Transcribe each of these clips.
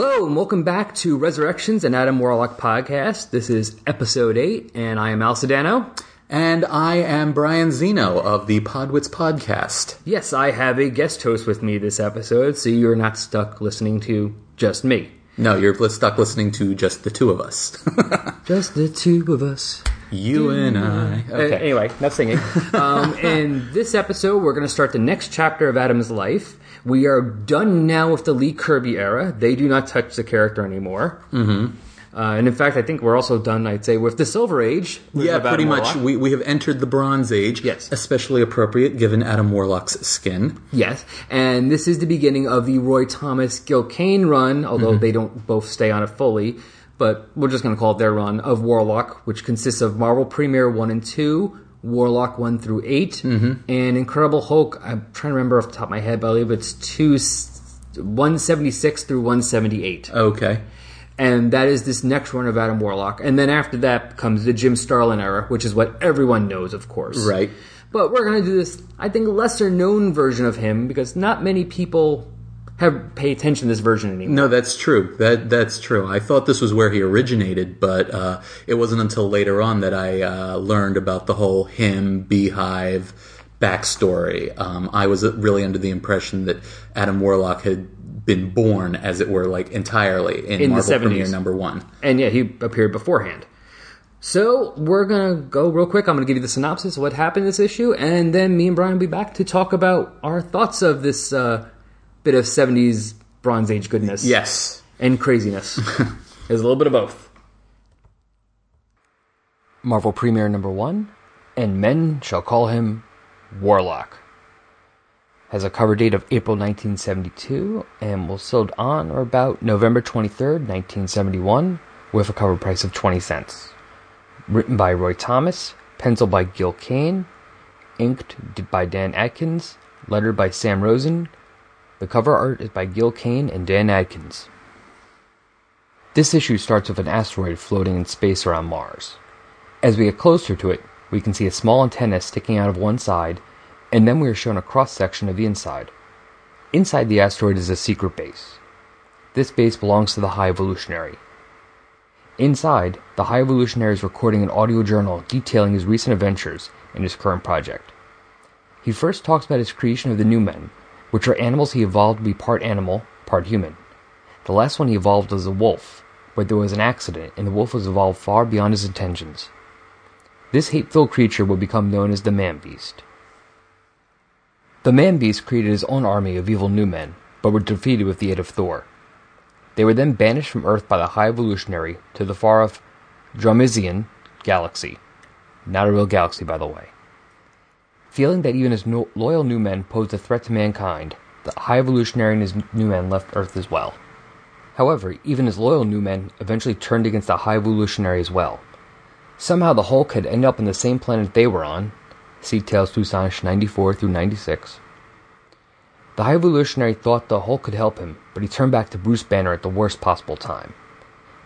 Hello, and welcome back to Resurrections and Adam Warlock podcast. This is episode 8, and I am Al Sedano. And I am Brian Zino of the Podwits podcast. Yes, I have a guest host with me this episode, so you're not stuck listening to just me. No, you're stuck listening to just the two of us. Just the two of us. you and I. Uh, anyway, enough singing. um, in this episode, we're going to start the next chapter of Adam's life. We are done now with the Lee Kirby era. They do not touch the character anymore. Mm-hmm. Uh, and in fact, I think we're also done, I'd say, with the Silver Age. Yeah, of Adam pretty much. We, we have entered the Bronze Age. Yes. Especially appropriate given Adam Warlock's skin. Yes, and this is the beginning of the Roy Thomas Gil Kane run, although they don't both stay on it fully. But we're just going to call it their run of Warlock, which consists of Marvel Premiere 1 and 2, Warlock 1 through 8, mm-hmm. and Incredible Hulk. I'm trying to remember off the top of my head, but I believe it's two, 176 through 178. Okay. And that is this next run of Adam Warlock. And then after that comes the Jim Starlin era, which is what everyone knows, of course. Right. But we're going to do this, I think, lesser known version of him because not many people have pay attention to this version anymore. No, that's true. That that's true. I thought this was where he originated, but uh, it wasn't until later on that I uh, learned about the whole him beehive backstory. Um, I was really under the impression that Adam Warlock had been born, as it were, like entirely in, In the Marvel 70s. Premiere number one. And yeah, he appeared beforehand. So we're going to go real quick. I'm going to give you the synopsis of what happened in this issue, and then me and Brian will be back to talk about our thoughts of this uh, bit of 70s Bronze Age goodness. Yes. and craziness. There's a little bit of both. Marvel Premiere number one, and men shall call him Warlock. Has a cover date of April 1972 and was sold on or about November 23rd, 1971, with a cover price of 20 cents. Written by Roy Thomas, penciled by Gil Kane, inked by Dan Adkins, lettered by Sam Rosen. The cover art is by Gil Kane and Dan Adkins. This issue starts with an asteroid floating in space around Mars. As we get closer to it, we can see a small antenna sticking out of one side, and then we are shown a cross section of the inside. Inside the asteroid is a secret base. This base belongs to the High Evolutionary. Inside, the High Evolutionary is recording an audio journal detailing his recent adventures and his current project. He first talks about his creation of the New Men, which are animals he evolved to be part animal, part human. The last one he evolved was a wolf, but there was an accident and the wolf was evolved far beyond his intentions. This hate-filled creature would become known as the Man-Beast. The Man-Beast created his own army of evil new men, but were defeated with the aid of Thor. They were then banished from Earth by the High Evolutionary to the far-off Dromizian galaxy. Not a real galaxy, by the way. Feeling that even his loyal new men posed a threat to mankind, the High Evolutionary and his new men left Earth as well. However, even his loyal new men eventually turned against the High Evolutionary as well. Somehow the Hulk had ended up on the same planet they were on. See Tales to Astonish 94 through 96. The High Evolutionary thought the Hulk could help him, but he turned back to Bruce Banner at the worst possible time.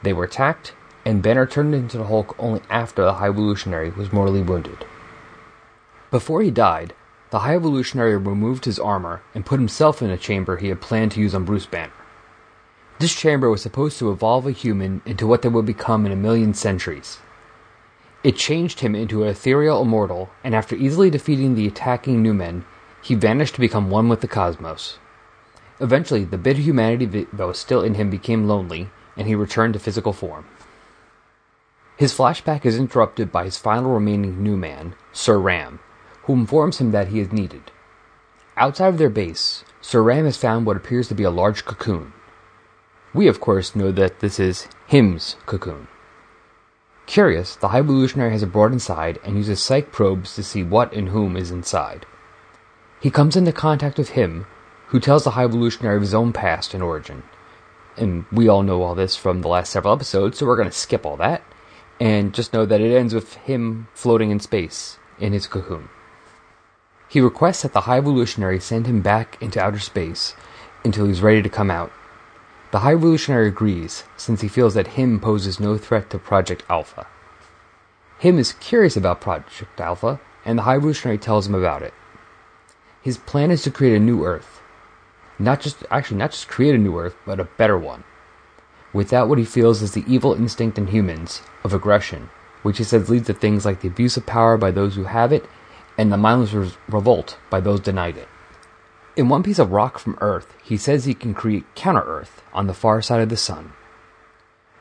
They were attacked, and Banner turned into the Hulk only after the High Evolutionary was mortally wounded. Before he died, the High Evolutionary removed his armor and put himself in a chamber he had planned to use on Bruce Banner. This chamber was supposed to evolve a human into what they would become in a million centuries. It changed him into an ethereal immortal, and after easily defeating the attacking new men, he vanished to become one with the cosmos. Eventually, the bit of humanity that was still in him became lonely, and he returned to physical form. His flashback is interrupted by his final remaining new man, Sir Ram, who informs him that he is needed. Outside of their base, Sir Ram has found what appears to be a large cocoon. We, of course, know that this is him's cocoon. Curious, the High Evolutionary has it brought inside and uses psych probes to see what and whom is inside. He comes into contact with him, who tells the High Evolutionary of his own past and origin. And we all know all this from the last several episodes, so we're going to skip all that and just know that it ends with him floating in space in his cocoon. He requests that the High Evolutionary send him back into outer space until he's ready to come out. The High Evolutionary agrees, since he feels that him poses no threat to Project Alpha. Him is curious about Project Alpha, and the High Evolutionary tells him about it. His plan is to create a new Earth. Not just, actually, not just create a new Earth, but a better one. without what he feels is the evil instinct in humans of aggression, which he says leads to things like the abuse of power by those who have it and the mindless revolt by those denied it. In one piece of rock from Earth, he says he can create counter Earth on the far side of the sun.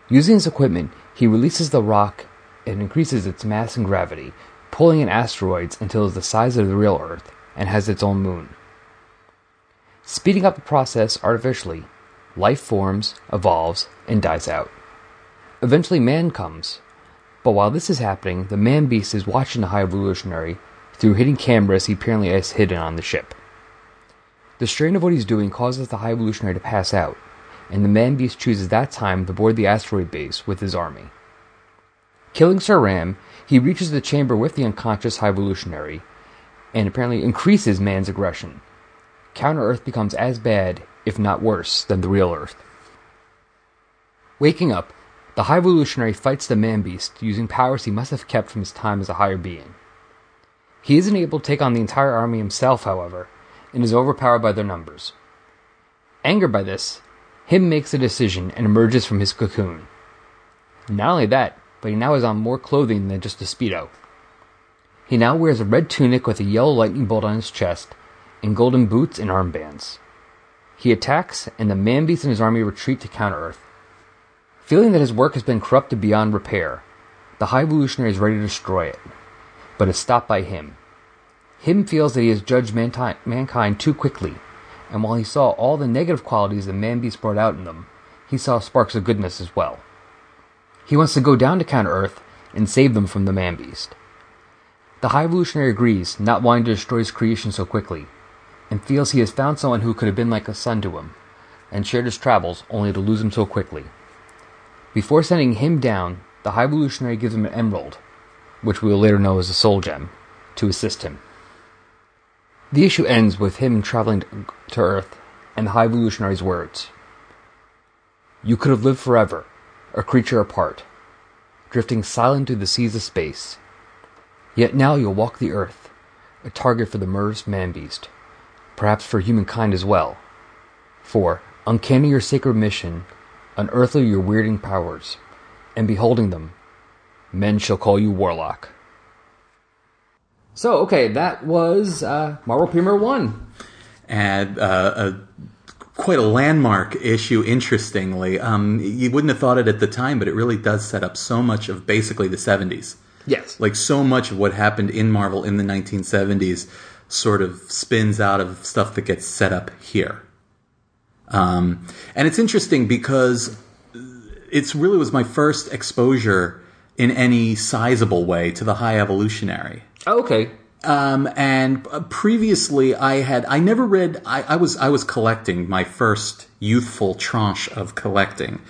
Using his equipment, he releases the rock and increases its mass and gravity, pulling in asteroids until it's the size of the real Earth and has its own moon. Speeding up the process artificially, life forms, evolves, and dies out. Eventually, man comes, but while this is happening, the man beast is watching the high evolutionary through hidden cameras he apparently has hidden on the ship. The strain of what he's doing causes the high evolutionary to pass out, and the man beast chooses that time to board the asteroid base with his army. Killing Sir Ram, he reaches the chamber with the unconscious high evolutionary and apparently increases man's aggression. Counter Earth becomes as bad, if not worse, than the real Earth. Waking up, the High Evolutionary fights the Man Beast using powers he must have kept from his time as a higher being. He isn't able to take on the entire army himself, however, and is overpowered by their numbers. Angered by this, Him makes a decision and emerges from his cocoon. Not only that, but he now has on more clothing than just a Speedo. He now wears a red tunic with a yellow lightning bolt on his chest, and golden boots and armbands. He attacks, and the man and his army retreat to Counter Earth. Feeling that his work has been corrupted beyond repair, the High Evolutionary is ready to destroy it, but is stopped by him. Him feels that he has judged manti- mankind too quickly, and while he saw all the negative qualities the man beast brought out in them, he saw sparks of goodness as well. He wants to go down to Counter Earth and save them from the man beast. The High Evolutionary agrees, not wanting to destroy his creation so quickly, and feels he has found someone who could have been like a son to him, and shared his travels only to lose him so quickly. Before sending him down, the High Evolutionary gives him an emerald, which we will later know as a soul gem, to assist him. The issue ends with him traveling to Earth and the High Evolutionary's words You could have lived forever, a creature apart, drifting silent through the seas of space. Yet now you'll walk the Earth, a target for the murderous man beast perhaps for humankind as well. For, uncanny your sacred mission, unearthly your weirding powers, and beholding them, men shall call you Warlock. So, okay, that was uh, Marvel Premiere 1. And uh, a, quite a landmark issue, interestingly. Um, you wouldn't have thought it at the time, but it really does set up so much of basically the 70s. Yes. Like so much of what happened in Marvel in the 1970s sort of spins out of stuff that gets set up here. Um, and it's interesting because it's really was my first exposure in any sizable way to the high evolutionary. Oh, okay. Um, and previously I had, I never read, I, I, was, I was collecting my first youthful tranche of collecting.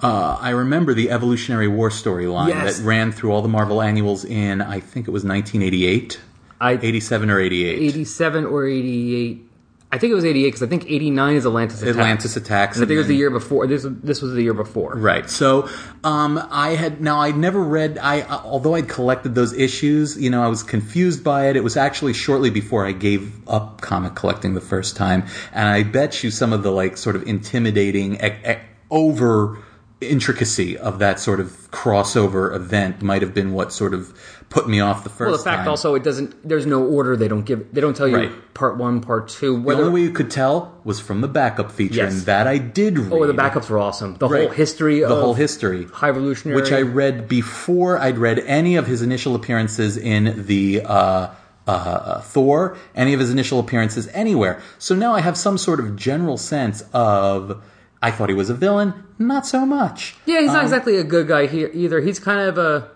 Uh, I remember the Evolutionary War storyline Yes. that ran through all the Marvel annuals in, I think it was 1988, I 87 or 88. 87 or 88. I think it was 88 because I think 89 is Atlantis Attacks. Atlantis attacks. And I think it was the year before. This this was the year before. Right. So, um, I had now I'd never read. I uh, although I'd collected those issues, you know, I was confused by it. It was actually shortly before I gave up comic collecting the first time, and I bet you some of the like sort of intimidating, over intricacy of that sort of crossover event might have been what sort of put me off the first Well, the fact time. also it doesn't. There's no order. They don't give. They don't tell you Right. part one, part two. the only way you could tell was from the backup feature, Yes. and that I did read. oh, the backups were awesome. The whole Right. history the of whole history. High Evolutionary, which I read before I'd read any of his initial appearances in the uh, uh, Thor, any of his initial appearances anywhere. So now I have some sort of general sense of. I thought he was a villain, not so much. Yeah, he's not Um, exactly a good guy here either. He's kind of a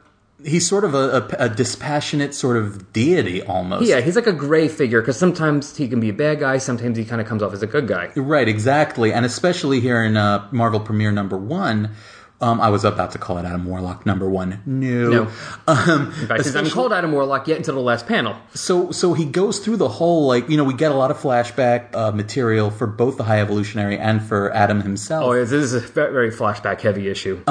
He's sort of a, a, a dispassionate sort of deity almost. yeah. He's like a gray figure because sometimes he can be a bad guy. Sometimes he kind of comes off as a good guy. Right, exactly. And especially here in uh, Marvel Premiere number one, um, I was about to call it Adam Warlock number one. No. No. Um, In fact, not called Adam Warlock yet until the last panel. So, so he goes through the whole like you know we get a lot of flashback uh, material for both the High Evolutionary and for Adam himself. Oh, this is a very flashback heavy issue.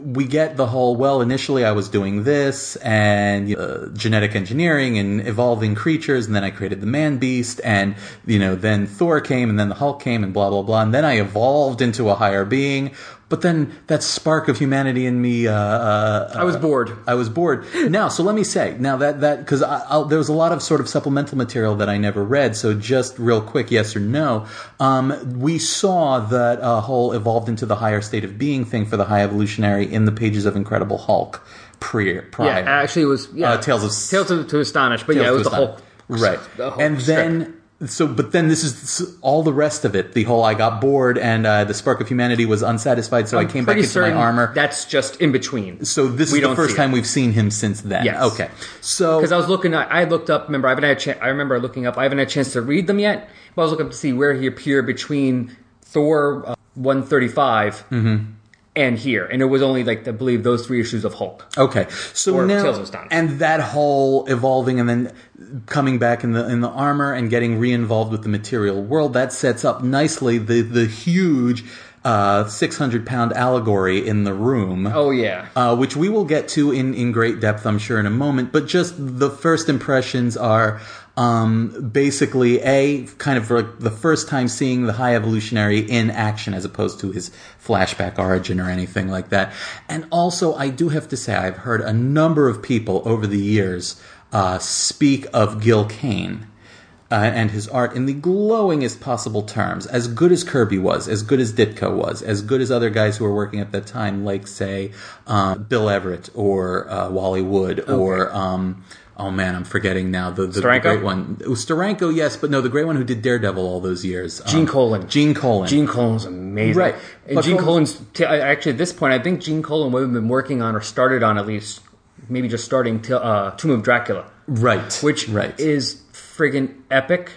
We get the whole well. Initially, I was doing this and uh, genetic engineering and evolving creatures, and then I created the Man Beast, and you know then Thor came, and then the Hulk came, and blah blah blah, and then I evolved into a higher being. But then that spark of humanity in me. Uh, uh, I was bored. I was bored. Now, so let me say now that that because there was a lot of sort of supplemental material that I never read. So just real quick, yes or no. Um, we saw that uh, whole evolved into the higher state of being thing for the High Evolutionary in the pages of Incredible Hulk. Prior, prior. Yeah, actually, it was yeah. Uh, Tales of Tales to, to Astonish, but yeah, it was the Tales whole right. and then so, but then this is all the rest of it. The whole I got bored and uh, the spark of humanity was unsatisfied, so i came back into my armor. That's just in between. So this We is the first time we've seen him since then. Yes. Okay. So Because I was looking, at, I looked up. Remember, I haven't had. I remember looking up. I haven't had a chance to read them yet, but I was looking up to see where he appeared between Thor uh, one Mm-hmm. and here, and it was only like I believe those three issues of Hulk. Okay, so now and that whole evolving and then coming back in the in the armor and getting re-involved with the material world that sets up nicely the the huge uh, six hundred pound allegory in the room. Oh yeah, Uh, which we will get to in, in great depth, I'm sure, in a moment. But just the first impressions are um, basically a kind of like the first time seeing the High Evolutionary in action as opposed to his flashback origin or anything like that. And also, I do have to say, I've heard a number of people over the years uh, speak of Gil Kane uh, and his art in the glowingest possible terms. As good as Kirby was, as good as Ditko was, as good as other guys who were working at that time, like say uh, Bill Everett or uh, Wally Wood or. Um, Oh man, I'm forgetting now the, the, the great one. It was Steranko, yes, but no, the great one who did Daredevil all those years. Um, Gene Colan. Gene Colan. Gene Colan's amazing. Right. And But Gene Colan- Colan's t- actually at this point, I think Gene Colan would have been working on or started on at least maybe just starting t- uh, Tomb of Dracula, right, which right. is friggin' epic.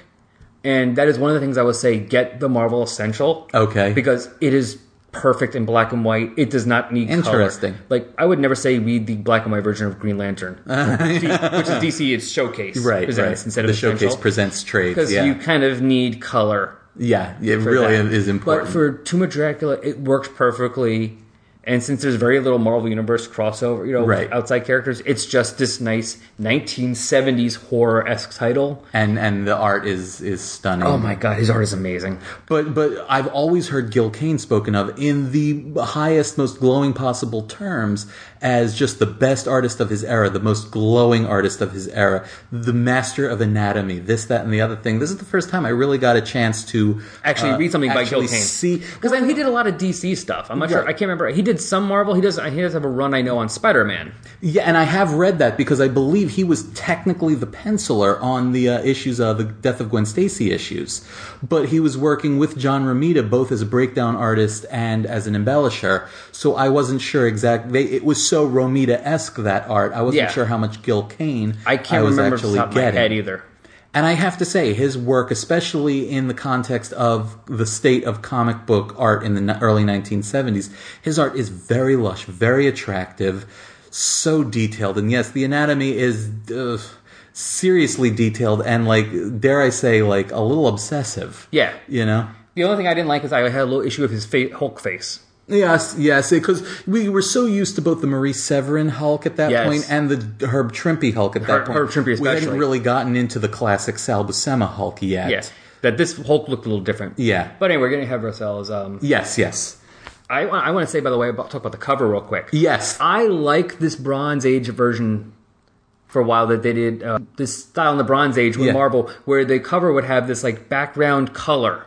And that is one of the things I would say get the Marvel Essential. Okay. Because it is perfect in black and white. It does not need Interesting. color. Like I would never say read the black and white version of Green Lantern, which is DC. It's showcase right, presents right. instead the showcase Essential. presents trades. because Yeah, you kind of need color. yeah, it really that. is important. But for Tomb of Dracula, it works perfectly. And since there's very little Marvel Universe crossover, you know, Right. outside characters, it's just this nice 1970s horror esque title. and and the art is is stunning. Oh my god, his art is amazing. But but I've always heard Gil Kane spoken of in the highest, most glowing possible terms as just the best artist of his era, the most glowing artist of his era, the master of anatomy, this, that, and the other thing. This is the first time I really got a chance to Actually, uh, read something by Gil Kane. See, Because he did a lot of DC stuff. I'm not sure. I can't remember. He did some Marvel. He does. He does have a run I know on Spider Man. Yeah, and I have read that because I believe he was technically the penciler on the uh, issues of the Death of Gwen Stacy issues, but he was working with John Romita both as a breakdown artist and as an embellisher. So I wasn't sure exactly. It was so Romita esque that art. I wasn't Yeah. sure how much Gil Kane I can't was remember off the actually top of my getting. head either. And I have to say, his work, especially in the context of the state of comic book art in the n- early 1970s, his art is very lush, very attractive, so detailed. And yes, the anatomy is uh, seriously detailed and, like, dare I say, like, a little obsessive. Yeah. You know? The only thing I didn't like is I had a little issue with his fa- Hulk face. Yes, yes, because we were so used to both the Marie Severin Hulk at that Yes. point and the Herb Trimpe Hulk at that Herb- point. Herb Trimpe We hadn't really gotten into the classic Sal Buscema Hulk yet. Yes. That this Hulk looked a little different. Yeah. But anyway, we're going to have ourselves. Um, Yes, yes. I, wa- I want to say, by the way, about, talk about the cover real quick. Yes. I like this Bronze Age version for a while that they did uh, this style in the Bronze Age with Yeah. Marvel, where the cover would have this like background color.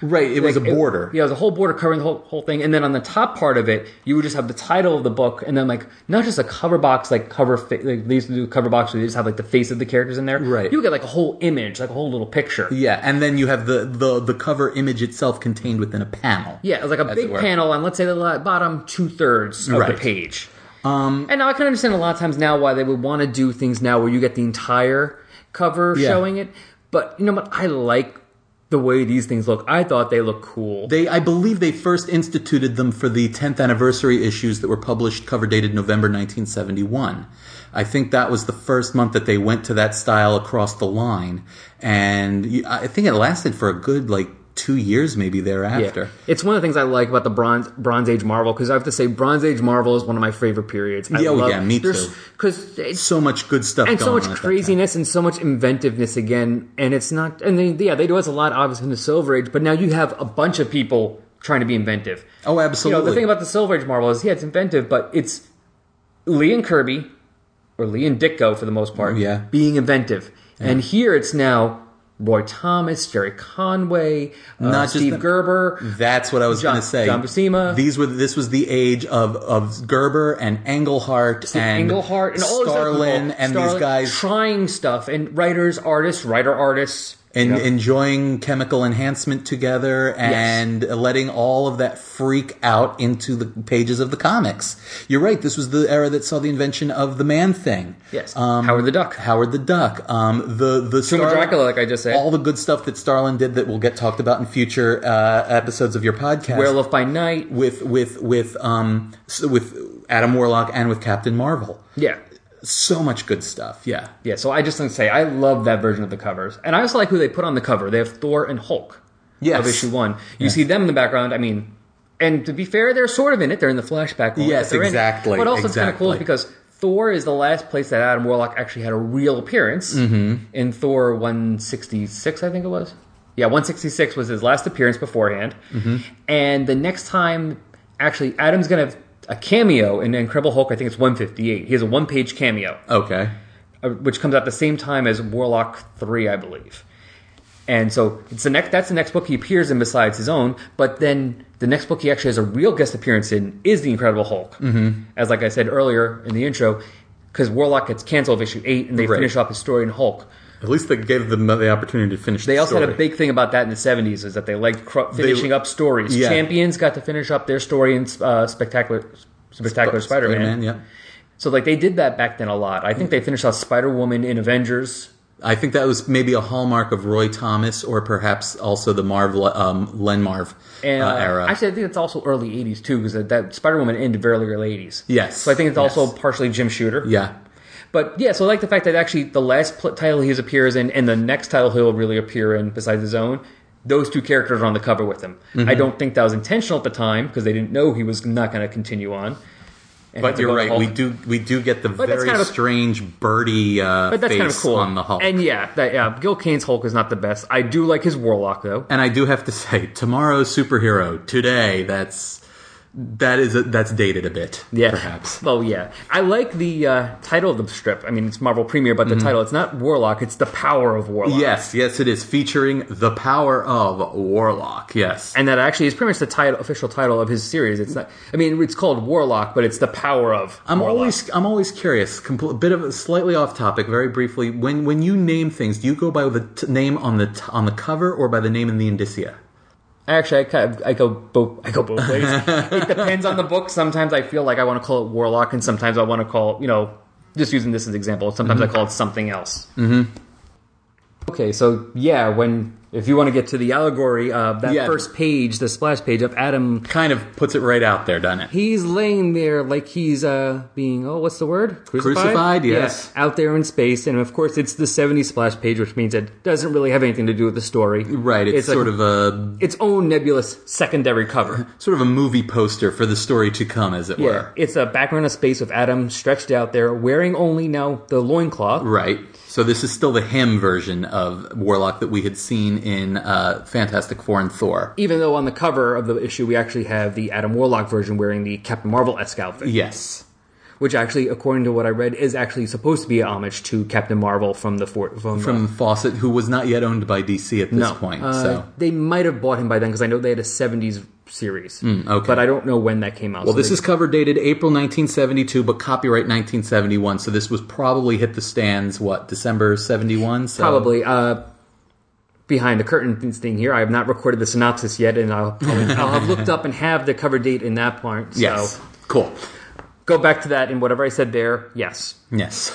Right, it was a Like, it- border. yeah, it was a whole border covering the whole, whole thing, and then on the top part of it, you would just have the title of the book, and then like not just a cover box, like cover fa- like they used to do cover box where they just have like the face of the characters in there. Right. You would get like a whole image, like a whole little picture. Yeah, and then you have the, the, the cover image itself contained within a panel. Yeah, it was like a big panel on, let's say, the bottom two thirds of the page. Um, and now I can understand a lot of times now why they would want to do things now where you get the entire cover Yeah. showing it. But you know what? I like the way these things look. I thought they look cool. They, I believe they first instituted them for the 10th anniversary issues that were published, cover dated November 1971. I think that was the first month that they went to that style across the line. And I think it lasted for a good, like, two years maybe thereafter. It's one of the things I like about the Bronze Bronze Age Marvel because I have to say Bronze Age Marvel is one of my favorite periods. I Yeah, oh, yeah, me too. Because it's So much good stuff and so much on at that time. craziness and so much inventiveness again. And it's not, and they, yeah, they do us a lot obviously in the Silver Age, but now you have a bunch of people trying to be inventive. Oh, absolutely. You know, the thing about the Silver Age Marvel is, yeah, it's inventive, but it's Lee and Kirby, or Lee and Ditko for the most part, Yeah. being inventive. And here it's now Roy Thomas, Gerry Conway, uh, Not just Steve them. Gerber. That's what I was going to say. John Buscema. These were this was the age of of Gerber and Englehart and Englehart and all Starlin and Starlin these guys trying stuff and writers, artists, writer artists, and enjoying chemical enhancement together and letting all of that freak out into the pages of the comics. You're right. This was the era that saw the invention of the man thing. yes, Um, Howard the Duck, Howard the Duck. Um, the the Star- Dracula, like I just said, all the good stuff that Starlin did that will get talked about in future uh, episodes of your podcast. Werewolf by Night. with with with um with Adam Warlock and with Captain Marvel. Yeah, So much good stuff. Yeah. yeah. So I just want to say I love that version of the covers, and I also like who they put on the cover. They have Thor and Hulk Yes. of issue one. You see them in the background. I mean, and to be fair, they're sort of in it. They're in the flashback. Yes, exactly, But also, it's kind of cool exactly. because Thor is the last place that Adam Warlock actually had a real appearance mm-hmm. in Thor 166, I think it was. Yeah, 166 was his last appearance beforehand. Mm-hmm. And the next time, actually, Adam's going to a cameo in Incredible Hulk. I think it's 158. He has a one page cameo Okay. uh, which comes out the same time as Warlock Three, I believe. And so it's the next. That's the next book he appears in besides his own. But then the next book he actually has a real guest appearance in is the Incredible Hulk. Mm-hmm. As like I said earlier in the intro, because Warlock gets canceled of issue eight, and they Right. finish off his story in Hulk. At least they gave them the opportunity to finish. They the also had a big thing about that in the seventies, is that they liked cr- finishing up stories. yeah. Champions got to finish up their story in uh, spectacular, spectacular Spider-Man. Spider-Man, Yeah. So like they did that back then a lot. I think they finished off Spider Woman in Avengers. I think that was maybe a hallmark of Roy Thomas, or perhaps also the Marvel um, Len Marv And, uh, uh, era. Actually, I think it's also early '80s too, because that, that Spider Woman ended very early '80s. Yes. So I think it's also partially Jim Shooter. yeah. But yeah, so I like the fact that actually the last pl- title he appears in and the next title he'll really appear in, besides his own, those two characters are on the cover with him. Mm-hmm. I don't think that was intentional at the time because they didn't know he was not going to continue on. But you're right. We do we do get the that's very kind of- strange birdie uh, But that's face kind of cool on the Hulk. And yeah, that, yeah, Gil Kane's Hulk is not the best. I do like his Warlock though. And I do have to say, tomorrow's superhero today. That's that is a, that's dated a bit. Yeah, perhaps. Well, yeah, I like the uh, title of the strip. I mean, it's Marvel Premiere, but the title it's not Warlock; it's the Power of Warlock. Yes, yes, it is featuring the power of Warlock. Yes, and that actually is pretty much the title, official title of his series. It's not. I mean, it's called Warlock, but it's the Power of. I'm Warlock. always I'm always curious. Compl- a bit of a slightly off topic, very briefly. When when you name things, do you go by the t- name on the t- on the cover or by the name in the indicia? Actually I, kind of, I go both. I go both ways. it depends on the book. Sometimes I feel like I want to call it Warlock, and sometimes I want to call you know, just using this as an example. Sometimes I call it something else. Mm-hmm. Okay, so yeah, when if you want to get to the allegory, uh, that Yeah. first page, the splash page of Adam Kind of puts it right out there, doesn't it? He's laying there like he's uh being oh what's the word Crucified, yes. Yeah, out there in space and of course it's the 70s splash page which means it doesn't really have anything to do with the story Right. It's, a- sort of a its own nebulous secondary cover sort of a movie poster for the story to come, as it yeah were. it's a background of space with Adam stretched out there wearing only now the loincloth Right. So this is still the him version of Warlock that we had seen in uh, Fantastic Four and Thor. even though on the cover of the issue we actually have the Adam Warlock version wearing the Captain Marvel-esque outfit Yes. which actually according to what I read is actually supposed to be a homage to Captain Marvel from the for- from, the- From Fawcett, who was not yet owned by DC at this No. point. Uh, so they might have bought him by then because I know they had a '70s series. okay. but I don't know when that came out. Well, this is cover dated April 1972, but copyright 1971. So this was probably hit the stands what December 71. So probably uh, behind the curtain thing here. I have not recorded the synopsis yet, and I'll, I'll, I'll have looked up and have the cover date in that point. So yes, cool. Go back to that and whatever I said there. Yes, Yes.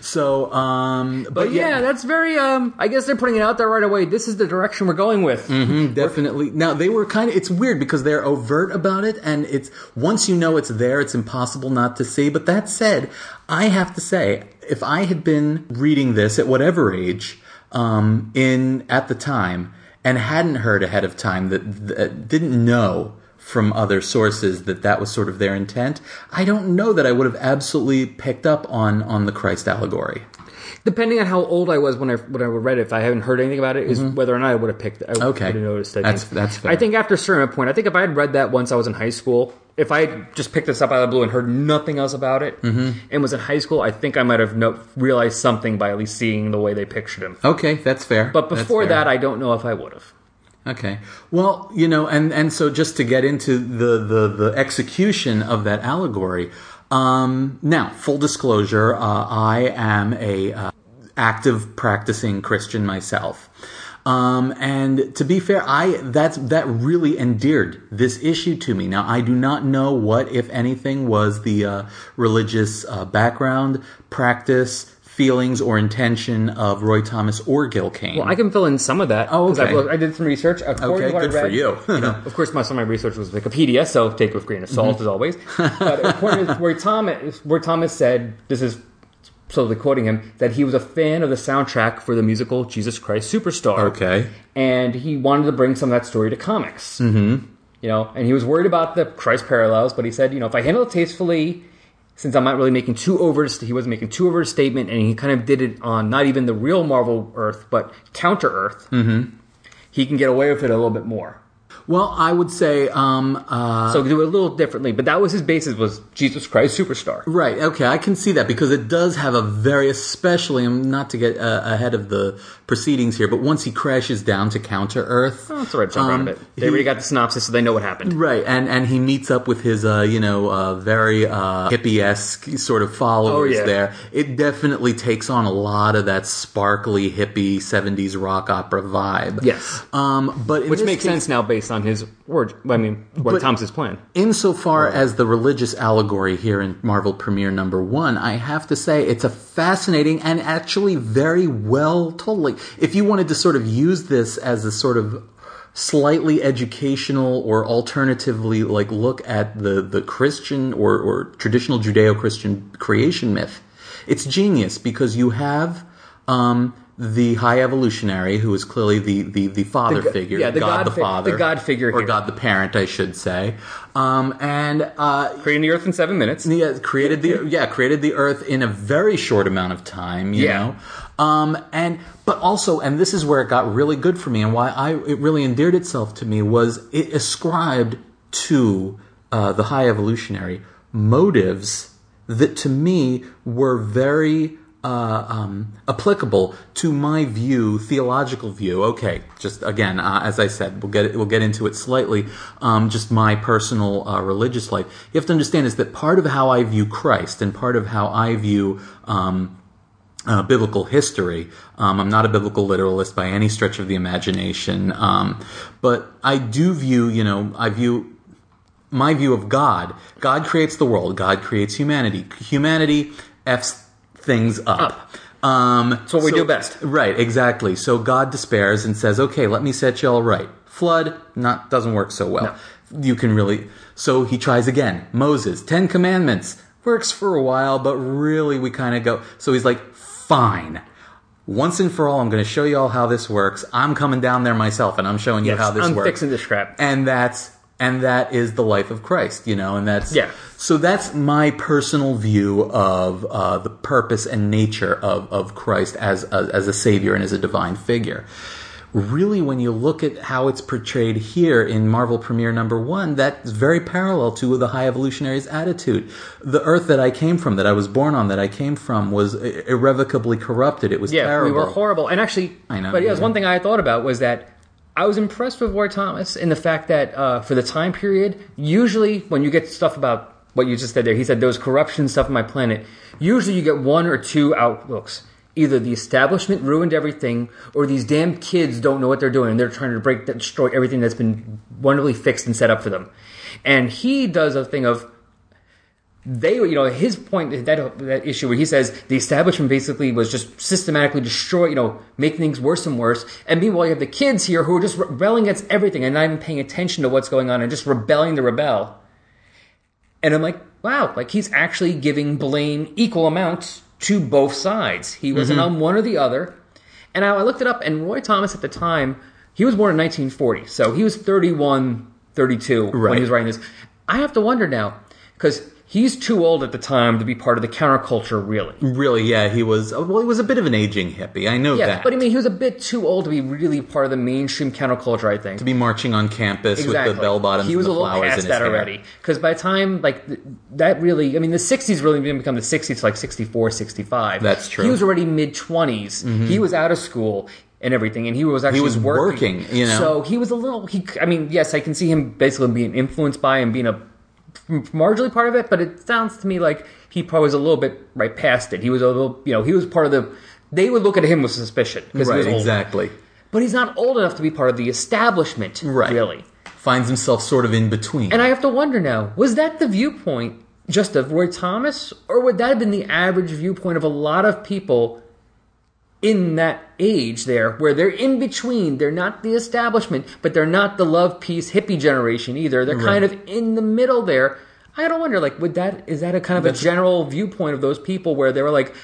so, um, but, but yeah, that's very. Um, I guess they're putting it out there right away. This is the direction we're going with. definitely. Now they were kind of. It's weird because they're overt about it, and it's once you know it's there, it's impossible not to see. But that said, I have to say, if I had been reading this at whatever age, um, in at the time, and hadn't heard ahead of time that, that didn't know from other sources that that was sort of their intent, I don't know that I would have absolutely picked up on on the Christ allegory. Depending on how old I was when I when I read it, if I haven't heard anything about it, is whether or not I would have picked. I Mm-hmm. Okay. would have noticed. I That's- think. that's fair. I think after a certain point, I think if I had read that once I was in high school, if I had just picked this up out of the blue and heard nothing else about it, Mm-hmm. and was in high school, I think I might have no, realized something by at least seeing the way they pictured him. Okay, that's fair. But before fair. that, I don't know if I would have. Okay. Well, you know, and and so just to get into the the the execution of that allegory. Um, now, full disclosure, uh, I am a uh, active practicing Christian myself. Um, and to be fair, I that's that really endeared this issue to me. Now, I do not know what, if anything, was the uh, religious uh, background, practice, feelings, or intention of Roy Thomas or Gil Kane. Well, I can fill in some of that. Oh, okay. looked- I did some research. According Okay, to what I good for read- you. know, of course, most of my research was Wikipedia, so take it with a grain of salt as always. But according to where Thomas, where Thomas said, this is solely quoting him, that he was a fan of the soundtrack for the musical Jesus Christ Superstar. Okay. And he wanted to bring some of that story to comics. Mm-hmm. You know, and he was worried about the Christ parallels, but he said, you know, if I handle it tastefully, since I'm not really making too over, he wasn't making too over a statement, and he kind of did it on not even the real Marvel Earth, but counter Earth. Mm-hmm. He can get away with it a little bit more. Well, I would say, um, uh, So do it a little differently, but that was his basis was Jesus Christ Superstar. right, okay, I can see that because it does have a very, especially, not to get uh, ahead of the proceedings here, but once he crashes down to Counter Earth, Oh, that's all right, jump around a bit. They he- already got the synopsis, so they know what happened. Right, and and he meets up with his, uh, you know, uh, very uh, hippie esque sort of followers Oh, yeah. there. It definitely takes on a lot of that sparkly hippie '70s rock opera vibe. Yes. um, but Which makes case- sense now based on his word. I mean, what Thomas's plan. Insofar as the religious allegory here in Marvel Premiere number one, I have to say it's a fascinating and actually very well told. Like, if you wanted to sort of use this as a sort of slightly educational or alternatively like look at the, the Christian or, or traditional Judeo-Christian creation myth, it's genius because you have, um, the high evolutionary, who is clearly the, the, the father go- figure, yeah, the God, God the fi- father, the God figure or here. God the parent, I should say, um, and uh, Creating the Earth in seven minutes. yeah, created the yeah created the Earth in a very short amount of time. You Yeah. know, um, and but also, and this is where it got really good for me, and why I it really endeared itself to me was it ascribed to uh, the high evolutionary motives that to me were very uh, um, applicable to my view, theological view. Okay, just again, uh, as I said, we'll get we'll get into it slightly. Um, just my personal uh, religious life. You have to understand is that part of how I view Christ and part of how I view um, uh, biblical history. Um, I'm not a biblical literalist by any stretch of the imagination, um, but I do view, you know, I view my view of God. God creates the world. God creates humanity. Humanity f's things up. Um, That's what we so- do best. Right, exactly. So God despairs and says, "Okay, let me set you all right." Flood not doesn't work so well. You can really. So he tries again. Moses, Ten Commandments works for a while, but really we kind of go. So he's like, "Fine." Once and for all, I'm going to show you all how this works. I'm coming down there myself, and I'm showing you Yes, how this works. I'm fixing this crap. and that's and that is the life of Christ, you know, and that's Yeah. So that's my personal view of uh, the purpose and nature of of Christ as a, as a savior and as a divine figure. Really, when you look at how it's portrayed here in Marvel Premiere number one, that's very parallel to the High Evolutionary's attitude. The Earth that I came from, that I was born on, that I came from, was irrevocably corrupted. It was Yeah, terrible. we were horrible. And actually, I know, But yeah, yeah. one thing I thought about was that I was impressed with Roy Thomas in the fact that uh, for the time period, usually when you get stuff about what you just said there, he said there was corruption stuff on my planet. Usually, you get one or two outlooks. Either the establishment ruined everything, or these damn kids don't know what they're doing and they're trying to break, destroy everything that's been wonderfully fixed and set up for them. And he does a thing of they, you know, his point that that issue where he says the establishment basically was just systematically destroy, you know, make things worse and worse. And meanwhile, you have the kids here who are just rebelling against everything and not even paying attention to what's going on and just rebelling to rebel. And I'm like, wow, like he's actually giving blame equal amounts to both sides. He wasn't mm-hmm. on one or the other. And I, I looked it up, and Roy Thomas at the time, he was born in 1940, so he was 31, 32 when he was writing this. I have to wonder now, because he's too old at the time to be part of the counterculture, really. Really, yeah, he was. Well, he was a bit of an aging hippie. I know Yeah, that. but I mean, he was a bit too old to be really part of the mainstream counterculture. I think to be marching on campus with the bell bottoms He was and a little flowers past that hair. already. Because by the time like th- that really, I mean, the '60s really didn't become the '60s to like '64, '65. That's true. He was already mid 20s. Mm-hmm. He was out of school and everything, and he was actually he was working, you know? So he was a little. He, I mean, yes, I can see him basically being influenced by and being a marginally part of it, but it sounds to me like he probably was a little bit right past it. He was a little, you know, he was part of the. They would look at him with suspicion because Right, exactly. But he's not old enough to be part of the establishment, Right. really. Finds himself sort of in between. And I have to wonder now, was that the viewpoint just of Roy Thomas, or would that have been the average viewpoint of a lot of people in that age there, where they're in between? They're not the establishment, but they're not the love peace hippie generation either. They're kind of in the middle there. I don't wonder, like, would that is that a kind of That's- a general viewpoint of those people where they were like,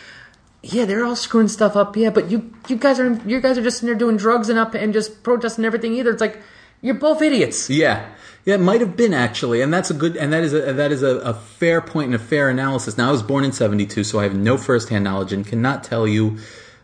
yeah, they're all screwing stuff up, yeah, but you you guys are you guys are just in there doing drugs and up and just protesting everything either. It's like you're both idiots. Yeah, yeah, it might have been actually, and that's a good, and that is a that is a, a fair point and a fair analysis. Now, I was born in '72, so I have no firsthand knowledge and cannot tell you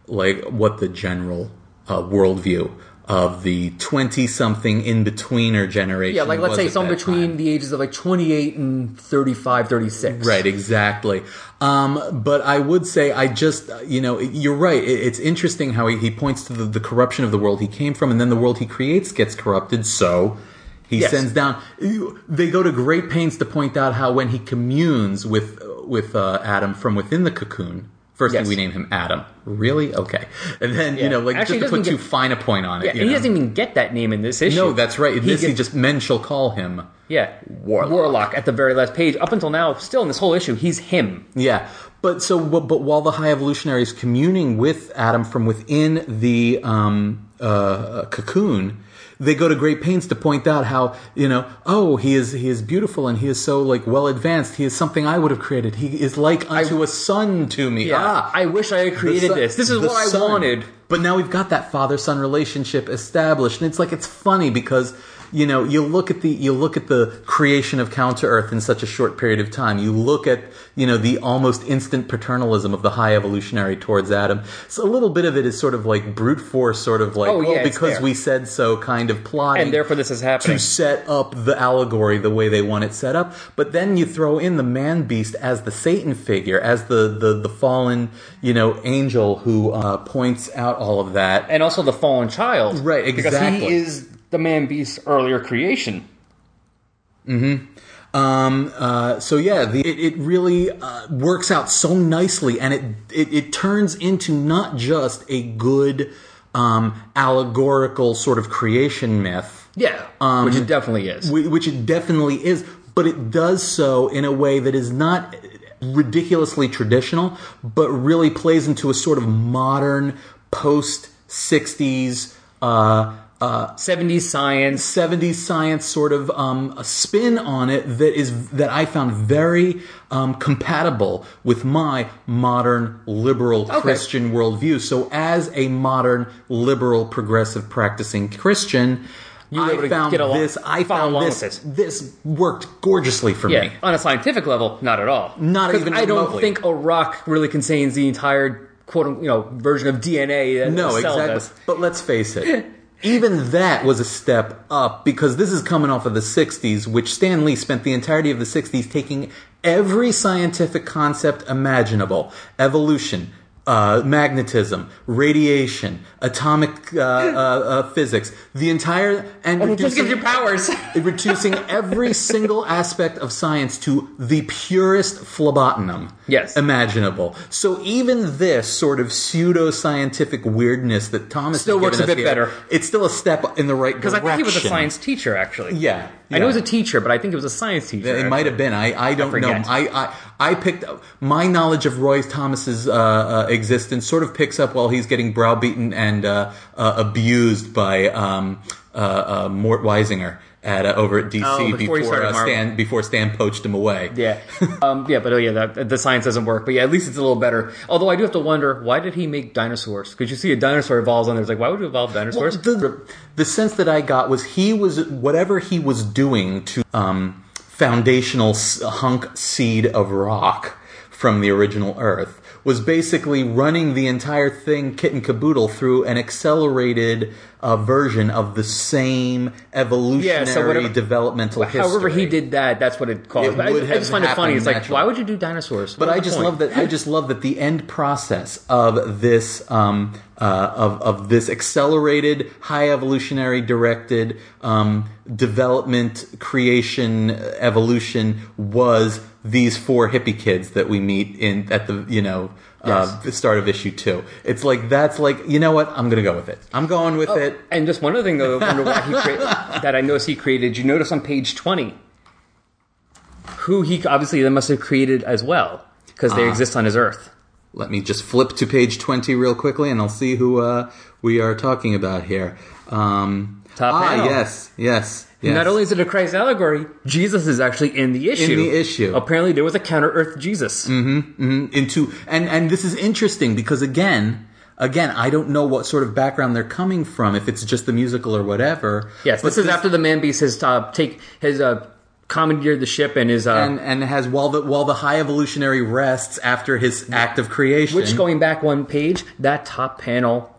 like what the general uh, worldview of the twenty-something in betweener generation. Yeah, like let's say something that between time. the ages of like 28 and 35, 36. Right, exactly. Um, but I would say, I just, you know, you're right. It, it's interesting how he, he points to the, the corruption of the world he came from, and then the world he creates gets corrupted, so he Yes. sends down. They go to great pains to point out how when he communes with with uh, Adam from within the cocoon. First Yes. thing we name him Adam. Really? Okay. And then, Yeah. you know, like Actually, just to put doesn't too fine a point on it. Yeah, you and he doesn't even get that name in this issue. No, that's right. In this, he just men shall call him. yeah, Warlock. Warlock at the very last page. Up until now, still in this whole issue, he's him. Yeah, but so but, but while the high evolutionary is communing with Adam from within the um, uh, cocoon, they go to great pains to point out how you know oh he is he is beautiful and he is so like well advanced. He is something I would have created. He is like unto a son to me. Yeah, Ah, I wish I had created son- this. This is what I wanted. But now we've got that father son relationship established, and it's like it's funny because you know you look at the you look at the creation of Counter Earth in such a short period of time. You look at you know the almost instant paternalism of the high evolutionary towards Adam. So a little bit of it is sort of like brute force, sort of like Oh, well yeah, it's because we said so, kind of plotting And therefore, this is happening. to set up the allegory the way they want it set up. But then you throw in the man beast as the Satan figure, as the the, the fallen you know angel who uh, points out all of that. And also the fallen child. Right, Because exactly. he is the man beast's earlier creation. hmm Um, uh, so yeah, the, it, it really uh, works out so nicely, and it, it it turns into not just a good um, allegorical sort of creation myth. Yeah, um, which it definitely is. Wh- which it definitely is, but it does so in a way that is not ridiculously traditional, but really plays into a sort of modern post 60s uh, uh, 70s science. 70s science sort of um, a spin on it that is that I found very um, compatible with my modern liberal Christian worldview. So, as a modern liberal progressive practicing Christian, You I found along- this. I found this. This worked gorgeously for Yeah, me. on a scientific level, not at all. Not even I don't remotely. think a rock really contains the entire quote, you know, version of DNA that No, exactly. does. But let's face it. Even that was a step up because this is coming off of the 60s, which Stan Lee spent the entirety of the 60s taking every scientific concept imaginable. Evolution, uh, magnetism, radiation, atomic uh, uh, uh, physics, the entire. And, And it just gives reducing- you powers. reducing every single aspect of science to the purest phlebotinum Yes. imaginable. So even this sort of pseudo scientific weirdness that Thomas Still works a bit here, better. It's still a step in the right direction. Because. I think he was a science teacher, actually. Yeah, I know he was a teacher, but I think he was a science teacher. It might have been. I, I don't know. forget. I, I I picked up my knowledge of Roy Thomas's uh, uh, existence sort of picks up while he's getting browbeaten and uh, uh, abused by um, uh, uh, Mort Weisinger at uh, over at DC Oh, before uh, Stan before Stan poached him away. Yeah, um, yeah, but oh yeah, that, the science doesn't work. But yeah, at least it's a little better. Although I do have to wonder, why did he make dinosaurs? Because you see a dinosaur evolves on there, it's like, why would you evolve dinosaurs? the, the sense that I got was he was whatever he was doing to um, foundational hunk seed of rock from the original Earth was basically running the entire thing kit and caboodle through an accelerated uh, version of the same evolutionary whatever- developmental history. However, he did that. That's what it caused. It I, I just find it funny. It's like, naturally. why would you do dinosaurs? But I just love that. I just love that the end process of this um, uh, of of this accelerated, high evolutionary directed um, development, creation, evolution was these four hippie kids that we meet in at the you know. Uh, the start of issue two. It's like that's like you know what I'm gonna go with it. I'm going with it. And just one other thing, though, I wonder why he created, that I noticed he created. You notice on page twenty, who he obviously they must have created as well because they exist on his Earth. Let me just flip to page 20 real quickly and I'll see who uh, we are talking about here. Um, Top ah, panel. yes, yes, yes. Not only is it a Christ allegory, Jesus is actually in the issue. In the issue. Apparently, there was a counter Earth Jesus. Mm-hmm. into and and this is interesting because again again i don't know what sort of background they're coming from if it's just the musical or whatever Yes, But this is after the man beast has uh, take has uh, commandeered the ship and is uh, and and has while the while the high evolutionary rests after his act of creation Which going back one page, that top panel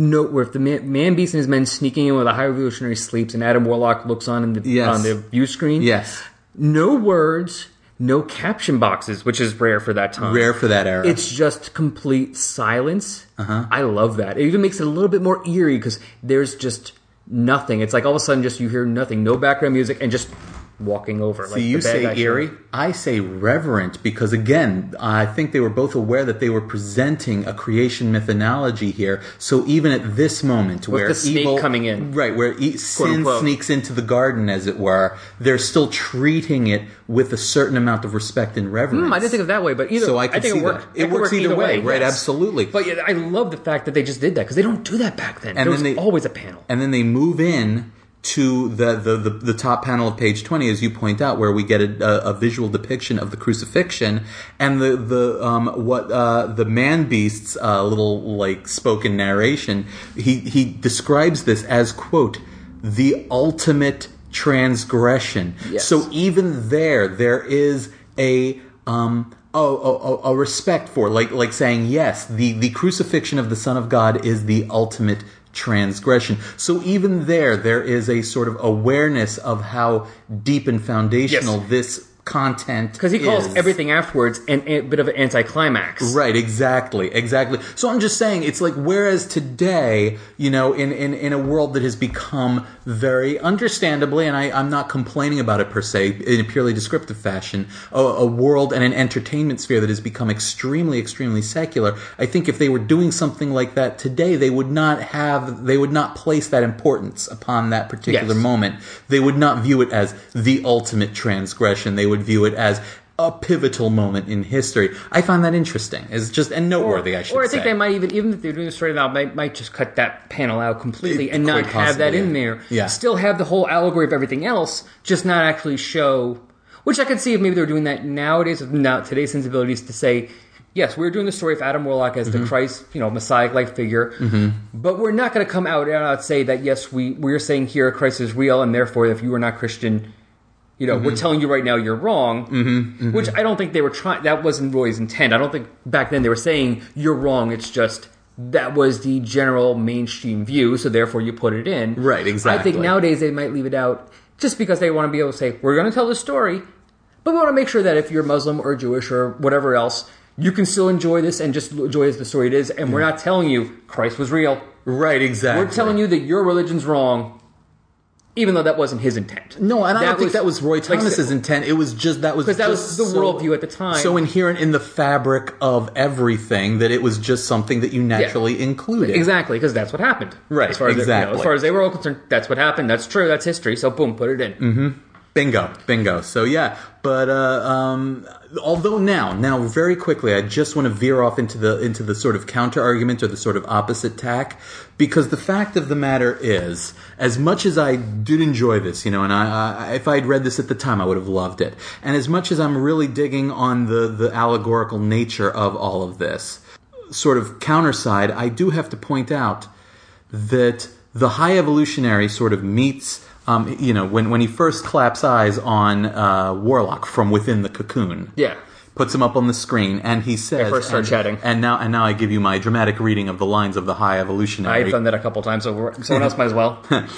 note where the man, man beast and his men sneaking in with a high evolutionary sleeps and Adam Warlock looks on in the Yes. on the view screen. yes No words, no caption boxes, which is rare for that time. rare for that era It's just complete silence. Uh-huh. I love that. It even makes it a little bit more eerie because there's just nothing. It's like all of a sudden just you hear nothing, no background music, and just walking over. like you say eerie. I say reverent because, again, I think they were both aware that they were presenting a creation mythology here. So even at this moment, where the snake evil coming in. right, where e- sin unquote. sneaks into the garden, as it were, they're still treating it with a certain amount of respect and reverence. Hmm, I didn't think of that way, but either So I can think see it that. It works work either way, right, yes. absolutely. But yeah, I love the fact that they just did that because they don't do that back then. And there then was they- always a panel. and then they move in to the, the, the, the top panel of page 20 as you point out where we get a, a, a visual depiction of the crucifixion and the, the um, what uh, the man beast's uh, little like spoken narration he, he describes this as quote the ultimate transgression Yes. so even there there is a um a, a, a respect for like like saying yes the the crucifixion of the son of god is the ultimate transgression so even there there is a sort of awareness of how deep and foundational Yes. this content Because he calls is. everything afterwards an, a bit of an anticlimax. Right, exactly, exactly. So I'm just saying, it's like whereas today, you know, in, in, in a world that has become very understandably, and I, I'm not complaining about it per se, in a purely descriptive fashion, a, a world and an entertainment sphere that has become extremely, extremely secular. I think if they were doing something like that today, they would not have, they would not place that importance upon that particular Yes. moment. They would not view it as the ultimate transgression. They would view it as a pivotal moment in history. I find that interesting. It's just and noteworthy. I should or I say. think they might even, even if they're doing the story now, might might just cut that panel out completely It- and not quite have that possibly, in there. Yeah. Still have the whole allegory of everything else, just not actually show. Which I could see if maybe they're doing that nowadays with now today's sensibilities to say, yes, we're doing the story of Adam Warlock as Mm-hmm. the Christ, you know, Messiah-like figure, but we're not going to come out and say that yes, we we're saying here Christ is real, and therefore if you are not Christian. You know, Mm-hmm. we're telling you right now you're wrong, mm-hmm. Mm-hmm. which I don't think they were trying. That wasn't Roy's intent. I don't think back then they were saying you're wrong. It's just that was the general mainstream view, so therefore you put it in. Right, exactly. I think nowadays they might leave it out just because they want to be able to say we're going to tell the story, but we want to make sure that if you're Muslim or Jewish or whatever else, you can still enjoy this and just enjoy as the story it is. And we're mm-hmm. not telling you Christ was real. right, exactly. We're telling you that your religion's wrong, even though that wasn't his intent. No, and I don't think that was Roy like, Thomas's intent. It was just that was 'Cause that was the so- worldview at the time. So inherent in the fabric of everything that it was just something that you naturally included. Exactly, because that's what happened. Right, As far as they- you know, exactly. as far as they were all concerned, that's what happened. That's true. That's history. So boom, put it in. Mm-hmm. Bingo, bingo. So yeah, but uh, um, although now, now very quickly, I just want to veer off into the into the sort of counter argument or the sort of opposite tack, because the fact of the matter is, as much as I did enjoy this, you know, and I, I if I'd read this at the time, I would have loved it, and as much as I'm really digging on the the allegorical nature of all of this, sort of counter side, I do have to point out that the high evolutionary sort of meets um, you know, when when he first claps eyes on uh, Warlock from within the cocoon. Yeah. Puts him up on the screen, and he says, they first start and, chatting. And now, and now, I give you my dramatic reading of the lines of the High Evolutionary. I've done that a couple times, so someone else might as well.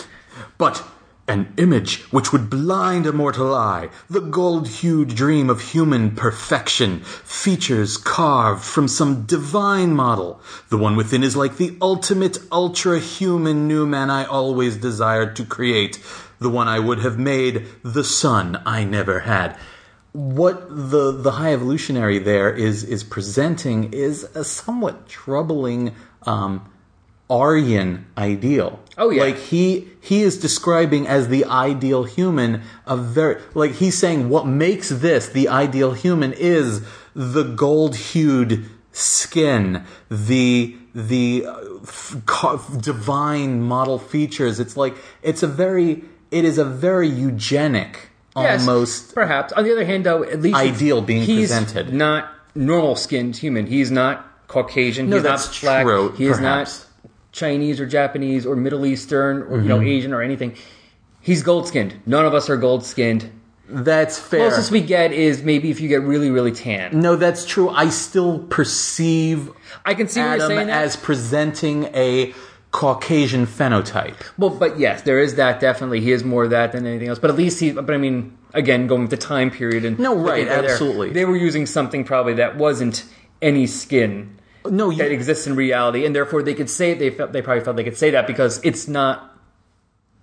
But an image which would blind a mortal eye, the gold hued dream of human perfection, features carved from some divine model. The one within is like the ultimate ultra human new man I always desired to create, the one I would have made, the son I never had. What the the high evolutionary there is is presenting is a somewhat troubling um, Aryan ideal. Oh, yeah. like he he is describing as the ideal human a very like he's saying what makes this the ideal human is the gold hued skin, the the uh, divine model features. It's like it's a very it is a very eugenic Yes, almost perhaps. On the other hand, though, at least Ideal being he's presented. Not normal skinned human. He's not Caucasian. No, he's that's not black. true, He is perhaps. not Chinese or Japanese or Middle Eastern or you Mm-hmm. know Asian or anything. He's gold skinned. None of us are gold skinned. that's fair. The closest we get is maybe if you get really really tan. no, that's true. I still perceive I can see what you're Adam saying. that. as presenting a Caucasian phenotype. Well, but yes, there is that definitely. He is more that than anything else. But at least he. But I mean, again, going with the time period and No, right, there, absolutely. they were using something probably that wasn't any skin No, you, that exists in reality, and therefore they could say they felt they probably felt they could say that because it's not.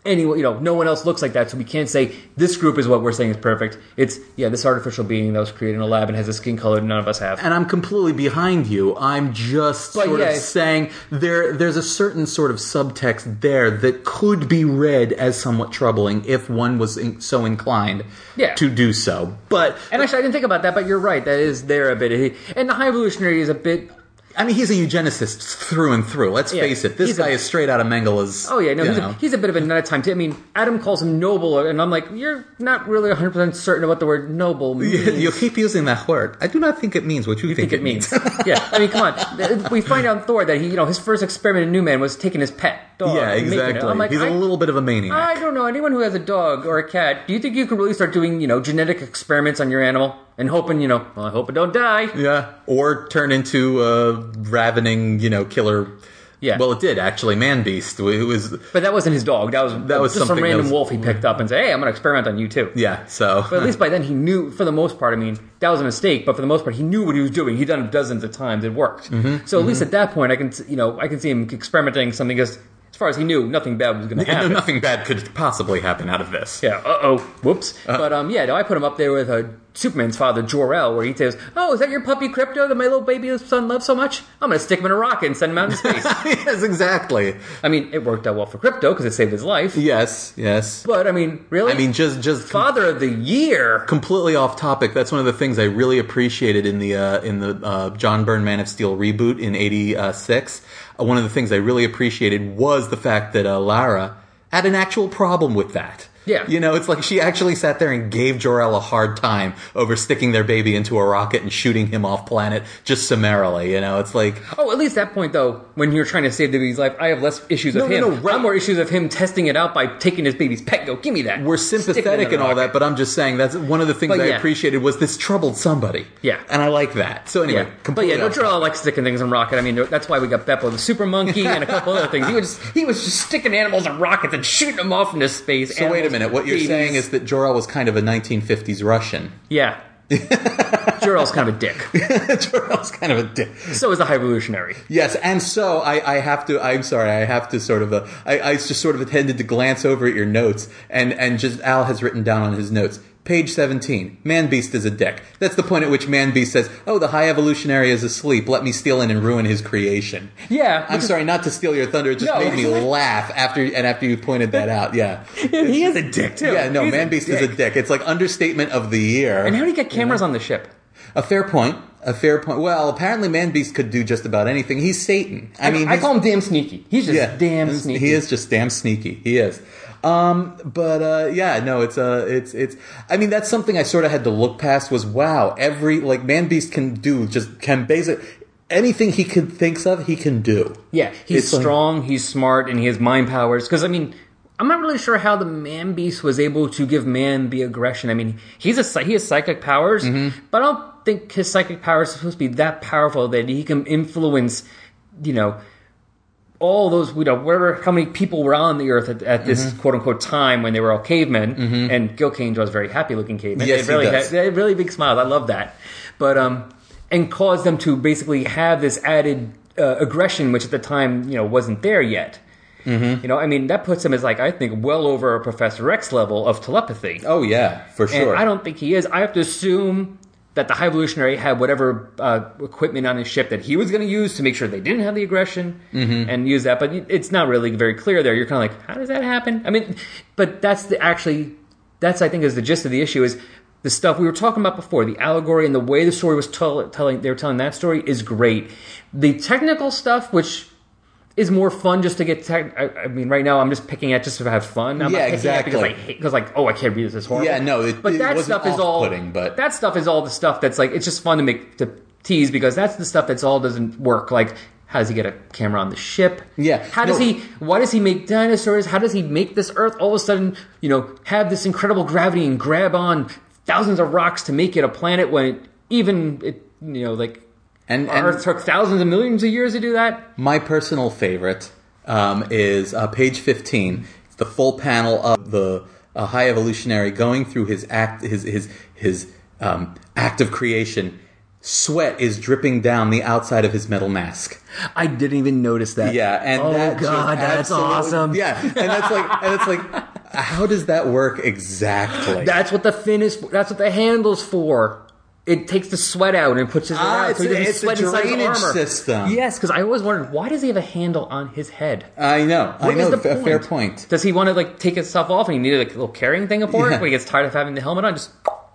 Anyone, you know, no one else looks like that, so we can't say this group is what we're saying is perfect. It's yeah, this artificial being that was created in a lab and has a skin color none of us have. and I'm completely behind you. I'm just But sort yeah, of saying there there's a certain sort of subtext there that could be read as somewhat troubling if one was in, so inclined Yeah. to do so. But And actually, I didn't think about that, but you're right. That is there a bit. And the high evolutionary is a bit I mean, he's a eugenicist through and through. Let's Yeah, face it. This he's a- guy is straight out of Mengele's. Oh yeah, no, he's a, he's a bit of a nut at times. I mean, Adam calls him noble, and I'm like, you're not really 100 percent certain of what the word noble means. You keep using that word. I do not think it means what you, I think it means. yeah, I mean, come on. We find out Thor that he, you know, his first experiment in New Men was taking his pet dog. Yeah, and making it. exactly. I'm like, he's I, a little bit of a maniac. I don't know anyone who has a dog or a cat. Do you think you could really start doing, you know, genetic experiments on your animal and hoping, you know, well, I hope it don't die. Yeah, or turn into a ravening, you know, killer. Yeah. Well, it did actually. Man Beast, who was But that wasn't his dog. That was That was just some random was- wolf he picked up and said, "Hey, I'm going to experiment on you too." yeah. So But at least by then he knew, for the most part, I mean, that was a mistake, but for the most part, he knew what he was doing. He'd done it dozens of times. It worked. Mm-hmm, so at least at that point, I can, you know, I can see him experimenting something because, as far as he knew, nothing bad was going to happen. nothing bad could possibly happen out of this. Yeah. Uh oh. Whoops. Uh-huh. but um, yeah. No, I put him up there with uh, Superman's father, Jor-El, where he says, "Oh, is that your puppy Krypto that my little baby son loves so much? I'm going to stick him in a rocket and send him out into space." yes, exactly. I mean, it worked out well for Krypto because it saved his life. Yes, yes. But I mean, really, I mean, just just father of the year. completely off topic. That's one of the things I really appreciated in the uh, in the uh, John Byrne Man of Steel reboot in '86. One of the things I really appreciated was the fact that uh, Lara had an actual problem with that. Yeah. you know, it's like she actually sat there and gave Jor-El a hard time over sticking their baby into a rocket and shooting him off planet just summarily. You know, it's like Oh, at least that point though, when you're trying to save the baby's life, I have less issues No, of no, him. no, right. I'm more issues of him testing it out by taking his baby's pet. Go, give me that. we're Stick it in sympathetic and all that, but I'm just saying that's one of the things But I yeah. appreciated was this troubled somebody. Yeah. and I like that. So anyway, Yeah, but yeah, off don't you all like sticking things in rocket? I mean, that's why we got Beppo the super monkey and a couple other things. He was just, he was just sticking animals in rockets and shooting them off into space. So wait a Animals, minute. What you're babies. saying is that Jor-El was kind of a 1950s Russian. yeah, Jor-El's kind of a dick. Jor-El's kind of a dick. So is the High Evolutionary. Yes, and so I, I have to. I'm sorry. I have to sort of. Uh, I, I just sort of intended to glance over at your notes, and and just Al has written down on his notes. Page 17. Man Beast is a dick. That's the point at which Man Beast says, "Oh, the High Evolutionary is asleep. Let me steal in and ruin his creation." Yeah, I'm sorry, not to steal your thunder. It just No. made me laugh after and after you pointed that out. Yeah. he is a dick too. Yeah, no, He's Man Beast is a dick. It's like understatement of the year. And how do you get cameras on the ship? A fair point. A fair point. Well, apparently, Man Beast could do just about anything. He's Satan. I mean, I call him damn sneaky. He's just yeah, damn sneaky. He is just damn sneaky. He is. Um, but uh, yeah, no, it's uh, it's it's. I mean, that's something I sort of had to look past. Was wow, every like Man Beast can do just can basic anything he can thinks of, he can do. Yeah, he's It's like- strong, he's smart, and he has mind powers. Because I mean, I'm not really sure how the man beast was able to give man the aggression. I mean, he's a he has psychic powers, but I don't think his psychic powers are supposed to be that powerful that he can influence, you know, all those you know wherever how many people were on the earth at, at this quote unquote time when they were all cavemen. And Gil Kane draws very happy looking cavemen. Yes, they he does. had- they had really big smiles. I love that, but um, and cause them to basically have this added uh, aggression, which at the time you know wasn't there yet. Mm-hmm. You know, I mean, that puts him as like I think well over a Professor X level of telepathy. Oh yeah, for And sure. I don't think he is. I have to assume that the High Evolutionary had whatever uh, equipment on his ship that he was going to use to make sure they didn't have the aggression Mm-hmm. and use that. But it's not really very clear there. You're kind of like, how does that happen? I mean, but that's the actually that's I think is the gist of the issue is the stuff we were talking about before. The allegory and the way the story was tell, telling they were telling that story is great. The technical stuff, which is more fun just to get tech. I, I mean, right now I'm just picking at just to have fun. I'm Yeah, not exactly. because I hate because like, oh, I can't read this. It's horrible. Yeah, no, it- but it that stuff is all but- that stuff is all the stuff that's like it's just fun to make to tease because that's the stuff that's all doesn't work. Like, how does he get a camera on the ship? Yeah, How does no. he? Why does he make dinosaurs? How does he make this Earth all of a sudden, you know, have this incredible gravity and grab on thousands of rocks to make it a planet when it, even it, you know, like and, Earth took thousands of millions of years to do that? my personal favorite um, is uh, page fifteen. It's the full panel of the uh, High Evolutionary going through his act, his his his um, act of creation. Sweat is dripping down the outside of his metal mask. I didn't even notice that. Yeah, and oh that god, that's awesome. Yeah, and that's like, and it's like, how does that work exactly? That's what the fin is. That's what the handle's for. It takes the sweat out and puts his Ah, out, so he doesn't it's a sweat inside his drainage armor. system. Yes, because I always wondered why does he have a handle on his head? I know, I What is know, the a fair point. Does he want to like take his stuff off and he needed like a little carrying thing for Yeah. it when he gets tired of having the helmet on? Just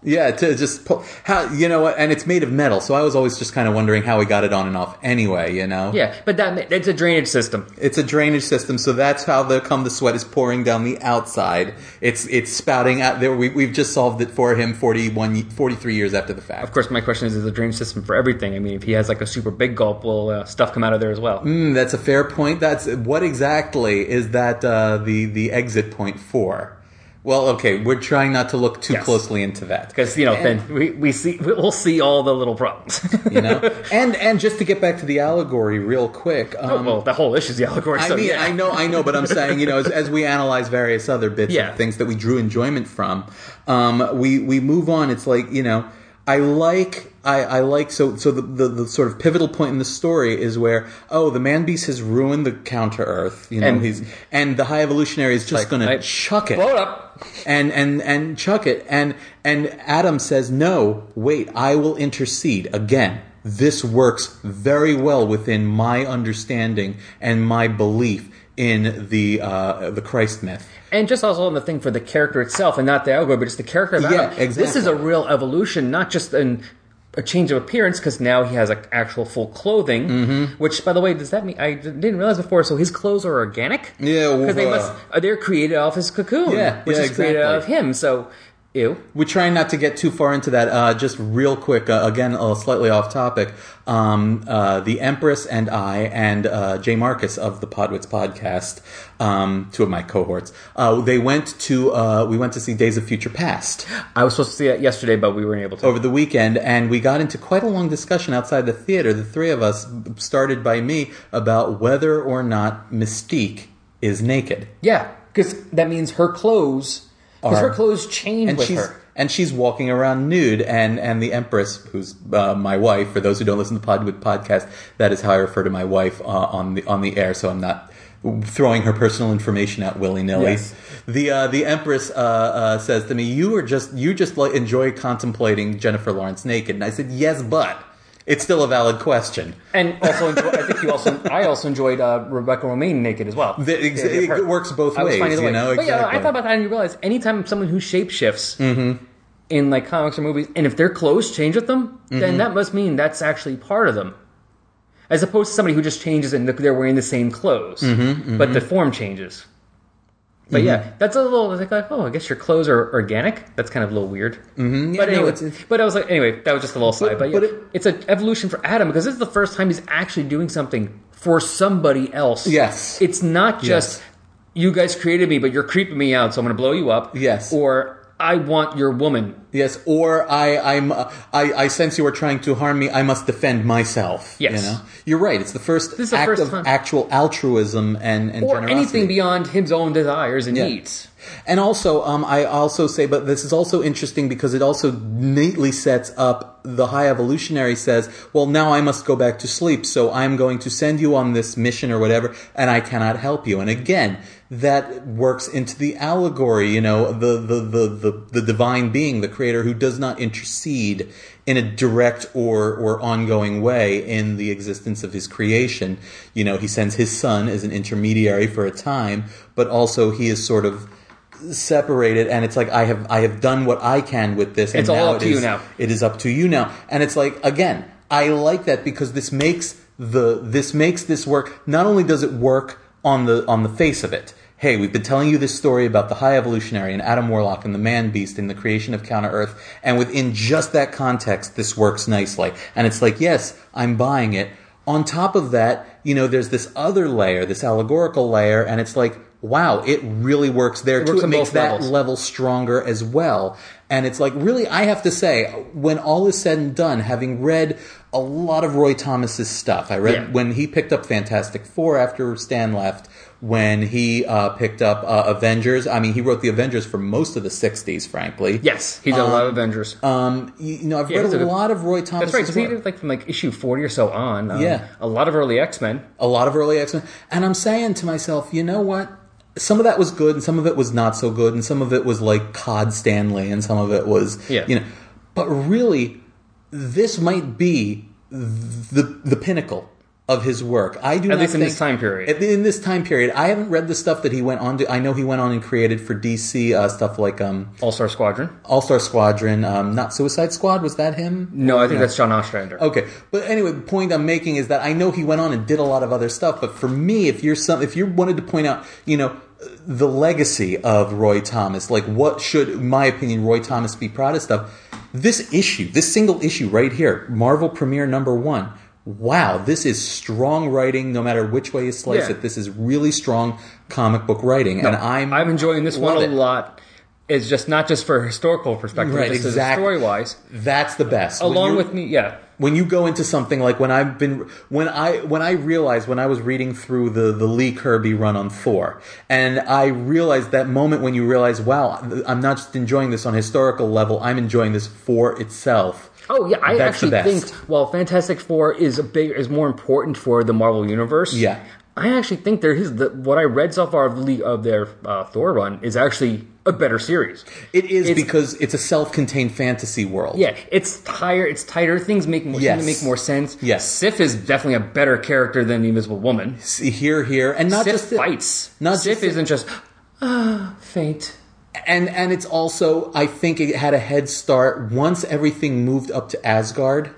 Yeah, to just pull how you know what, and it's made of metal, so I was always just kind of wondering how he got it on and off. Anyway, you know, yeah, but that it's a drainage system. it's a drainage system, so that's how the come the sweat is pouring down the outside. It's it's spouting out there. We, we've just solved it for him 41, 43 years after the fact. Of course, my question is: Is the drainage system for everything? I mean, if he has like a super big gulp, will uh, stuff come out of there as well? Mm, that's a fair point. That's what exactly is that uh, the the exit point for? Well, okay, we're trying not to look too Yes. closely into that Because you know, And- then we, we see we'll see all the little problems. you know, and and just to get back to the allegory real quick. Um, well, the whole issue is the allegory. I so, mean, yeah. I know, I know, but I'm saying, you know, as, as we analyze various other bits Yeah. of things that we drew enjoyment from, um, we we move on. It's like, you know, I like, I, I like, so so the, the the sort of pivotal point in the story is where, oh, the man beast has ruined the counter Earth, you know, And- he's and the high evolutionary is just Like, going to I- chuck it. Blow it up. and and and chuck it. And and adam says no wait i will intercede. Again this works very well within my understanding and my belief in the uh, the christ myth And just also on the thing for the character itself, and not the algorithm, but just the character of Yeah, exactly. This is a real evolution, not just an, a change of appearance, because now he has like actual full clothing. Mm-hmm. Which, by the way, does that mean I didn't realize before? So his clothes are organic. Yeah, because they uh, must uh, they're created off his cocoon, Yeah, which yeah, is created out of him. So, ew. we're trying not to get too far into that. Uh, just real quick, uh, again, uh, slightly off topic. Um, uh, the Empress and I, and uh, Jay Marcus of the Podwits podcast, um, two of my cohorts, uh, they went to uh, we went to see Days of Future Past. I was supposed to see that yesterday, but we weren't able to. over the weekend, and we got into quite a long discussion outside the theater. The three of us started by me about whether or not Mystique is naked, Yeah, because that means her clothes. Because her clothes change and with she's her. and she's walking around nude. And and the Empress, who's uh, my wife, for those who don't listen to Podwits podcast, that is how I refer to my wife uh, on the on the air. So I'm not throwing her personal information out willy nilly. Yes. The uh, the Empress uh, uh, says to me, "You are just you just like enjoy contemplating Jennifer Lawrence naked." And I said, "Yes, but." It's still a valid question. And also, enjoy, I think you also, I also enjoyed uh, Rebecca Romijn naked as well. The- ex- Yeah, yeah, her- it works both I ways, you way. know, But yeah, I thought about that and you realize anytime someone who shapeshifts Mm-hmm. in like comics or movies, and if their clothes change with them, Mm-hmm. then that must mean that's actually part of them. As opposed to somebody who just changes and they're wearing the same clothes, Mm-hmm, but the form changes. But yeah, that's a little it's like, oh, I guess your clothes are organic. That's kind of a little weird. Mm-hmm. But Yeah, no, anyway, it's- it's- but I was like, anyway, that was just a little side. But, yeah, but it- it's an evolution for Adam because this is the first time he's actually doing something for somebody else. Yes. It's not just Yes. you guys created me, but you're creeping me out, so I'm going to blow you up. Yes. Or I want your woman. Yes, or I, I'm, uh, I, I sense you are trying to harm me. I must defend myself. Yes. you know, you're right. It's the first This is the act first of time. actual altruism and and Or generosity. anything beyond his own desires and Yeah. needs. And also, um, I also say, but this is also interesting because it also neatly sets up the high evolutionary says, well, now I must go back to sleep, so I'm going to send you on this mission or whatever, and I cannot help you. And again, that works into the allegory, you know, the, the, the, the, the divine being, the creator who does not intercede in a direct or, or ongoing way in the existence of his creation. You know, he sends his son as an intermediary for a time, but also he is sort of separated and it's like I have I have done what I can with this and It's all up it to you now. It is up to you now. And it's like again, I like that because this makes the this makes this work not only does it work on the on the face of it. Hey, we've been telling you this story about the high evolutionary and Adam Warlock and the man beast and the creation of Counter Earth, and within just that context, this works nicely. And it's like, yes, I'm buying it. On top of that, you know, there's this other layer, this allegorical layer, and it's like, wow, it really works there It too. works It makes that levels. level stronger as well. And it's like, really, I have to say, when all is said and done, having read a lot of Roy Thomas's stuff, I read Yeah. when he picked up Fantastic Four after Stan left, when he uh, picked up uh, Avengers. I mean, he wrote the Avengers for most of the 60s, frankly. Yes, he did a lot of Avengers. Um, you, you know, I've Yeah, read a a- lot of Roy Thomas's That's right, because he did like from like issue 40 or so on. Um, Yeah. A lot of early X Men. a lot of early X Men. And I'm saying to myself, you know what? Some of that was good, and some of it was not so good, and some of it was like Cod Stan Lee, and some of it was, Yeah. you know. But really, this might be the the pinnacle of his work. I do At least in this time period. In this time period, I haven't read the stuff that he went on to. I know he went on and created for DC uh, stuff like um, All Star Squadron. All Star Squadron, um, not Suicide Squad. Was that him? No, I think that's John Ostrander. Okay, but anyway, the point I'm making is that I know he went on and did a lot of other stuff, but for me, if you're some, if you wanted to point out, you know, the legacy of Roy Thomas, like what should, in my opinion, Roy Thomas be proudest of? This issue, this single issue right here, Marvel Premiere number one. Wow, this is strong writing. No matter which way you slice Yeah. it, this is really strong comic book writing, and I'm I'm enjoying this one a it. lot. It's just not just for historical perspective, Right, just exactly. story wise. That's the best. Along with me, yeah. when you go into something like when I've been when I when I realized when I was reading through the the Lee Kirby run on Thor, and I realized that moment when you realize, wow, I'm not just enjoying this on a historical level, I'm enjoying this for itself. Oh yeah, I That's actually think while Fantastic Four is a big is more important for the Marvel universe. Yeah. I actually think there is the what I read so far of, the, of their uh, Thor run is actually a better series. It is It's- because it's a self-contained fantasy world. Yeah, it's tighter. It's tighter. Things make more Yes. make more sense. Yes. Sif is definitely a better character than the Invisible Woman. See, here, here, and not Sif just fights. not Sif just isn't just ah faint. And and it's also I think it had a head start once everything moved up to Asgard.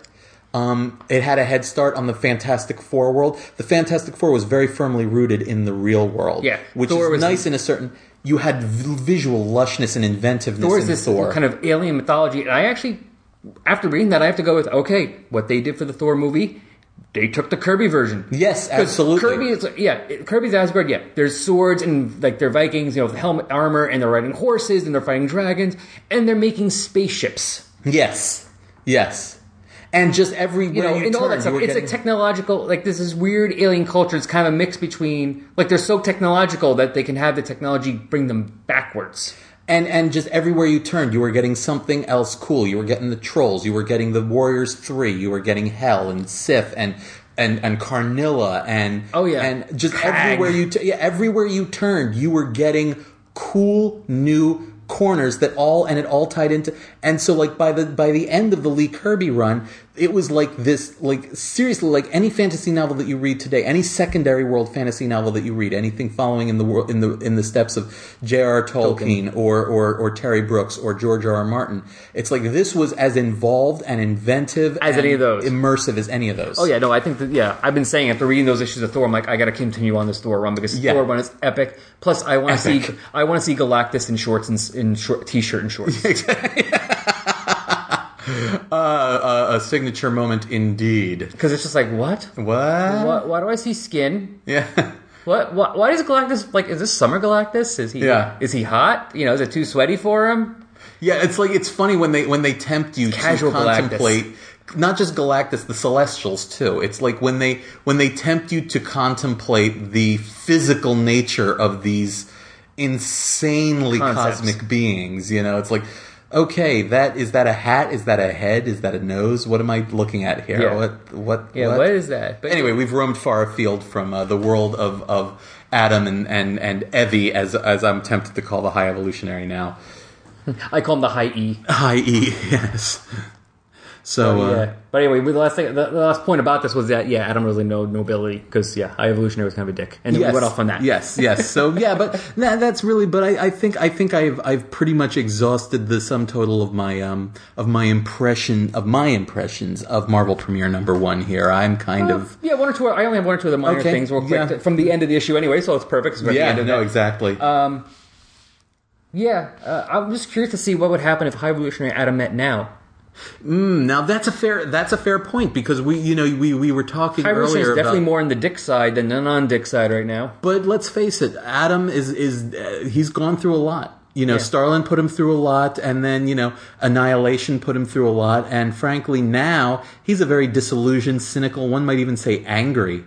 Um, it had a head start on the Fantastic Four world. The Fantastic Four was very firmly rooted in the real world, Yeah, which Thor is was- nice in a certain. You had v- visual lushness and inventiveness Thor in is this Thor. kind of alien mythology, and I actually, after reading that, I have to go with okay, what they did for the Thor movie. They took the Kirby version. Yes, absolutely. Kirby is yeah, Kirby's Asgard. Yeah, there's swords and like they're Vikings, you know, with helmet armor, and they're riding horses and they're fighting dragons, and they're making spaceships. yes, yes, and just everywhere You know, you and all that stuff. It's getting- a technological, like this is weird alien culture. It's kind of a mix between like they're so technological that they can have the technology bring them backwards. And and just everywhere you turned, you were getting something else cool. You were getting the trolls. You were getting the Warriors Three. You were getting Hell and Sif and and and Karnilla and Oh, yeah. and just Krang. everywhere you t- yeah everywhere you turned, you were getting cool new corners that all and it all tied into and so like by the by the end of the Lee Kirby run it was like this like seriously like any fantasy novel that you read today any secondary world fantasy novel that you read anything following in the world in the in the steps of J.R. Tolkien or, or or Terry Brooks or George R. R. Martin it's like this was as involved and inventive As and any of those. immersive as any of those Oh yeah, no, I think that yeah, I've been saying after reading those issues of Thor, I'm like, I got to continue on this Thor run because Yeah. Thor run is epic. Plus, I want to see I want to see Galactus in shorts and in short t-shirt and shorts. uh, a signature moment indeed Because it's just like what? what Why, why do I see skin? yeah What, what? Why does Galactus like? Is this summer Galactus? Is he? Yeah. Is he hot? You know, is it too sweaty for him? Yeah, it's like it's funny when they when they tempt you casual to contemplate not just Galactus, the Celestials too. It's like when they when they tempt you to contemplate the physical nature of these insanely Concepts. cosmic beings. You know, it's like. Okay, that is that a hat? Is that a head? Is that a nose? What am I looking at here? Yeah. What what Yeah. what? what is that? But anyway, we've roamed far afield from uh, the world of, of Adam and, and, and Evie, as as I'm tempted to call the High Evolutionary now. I call him the high E. High E, yes. So uh, yeah. But anyway, the last thing, the, last point about this was that yeah, Adam really no nobility because yeah, high evolutionary was kind of a dick, and yes, we went off on that. Yes, yes. So yeah, but that, that's really. But I, I think I think I've I've pretty much exhausted the sum total of my um of my impression of my impressions of Marvel Premiere number one. Here, I'm kind of Yeah, one or two. I only have one or two of the minor Okay, things real quick yeah. from the end of the issue anyway, so it's perfect. the yeah, no, it. exactly. Um, yeah, uh, I'm just curious to see what would happen if High Evolutionary Adam met now. Now that's a fair that's a fair point because we you know we we were talking Evolutionary earlier is definitely about. more on the dick side than the non-dick side right now. But let's face it, Adam is is uh, he's gone through a lot. You know, Yeah. Starlin put him through a lot, and then you know, Annihilation put him through a lot, and frankly, now he's a very disillusioned, cynical, one might even say angry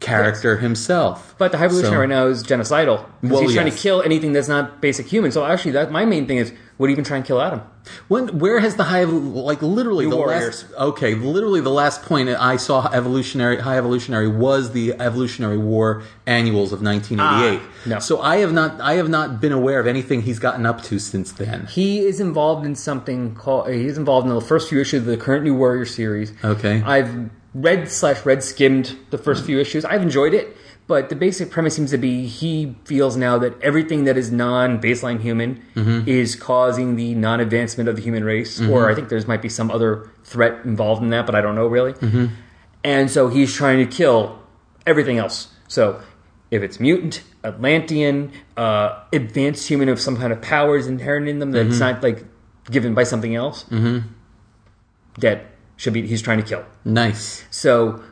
character himself. But the High Evolutionary So- right now is genocidal. Well, he's trying to kill anything that's not basic human. So actually, that my main thing is, would even try and kill Adam? When where has the high like literally New the Warriors. last okay literally the last point I saw evolutionary high evolutionary was the evolutionary war annuals of 1988. Ah, no. So I have not I have not been aware of anything he's gotten up to since then. He is involved in something called. He's involved in the first few issues of the current New Warrior series. Okay. I've read slash red skimmed the first few issues. I've enjoyed it, but the basic premise seems to be he feels now that everything that is non baseline human mm-hmm. is causing the non advancement of the human race, mm-hmm. or I think there's might be some other threat involved in that, but I don't know really. Mm-hmm. And so he's trying to kill everything else. So if it's mutant, Atlantean, uh, advanced human of some kind of powers inherent in them that's not like given by something else, that should be he's trying to kill. Nice. So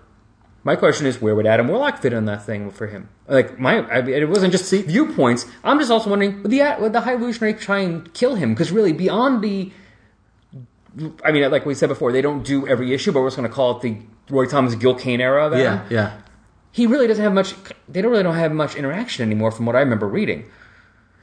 my question is, where would Adam Warlock fit on that thing for him? Like my, I mean, it wasn't just viewpoints. I'm just also wondering, would the would the High Evolutionary try and kill him? Because really, beyond the, I mean, like we said before, they don't do every issue, but we're just going to call it the Roy Thomas Gil Kane era of Adam. Yeah, yeah. He really doesn't have much. They don't really don't have much interaction anymore, from what I remember reading.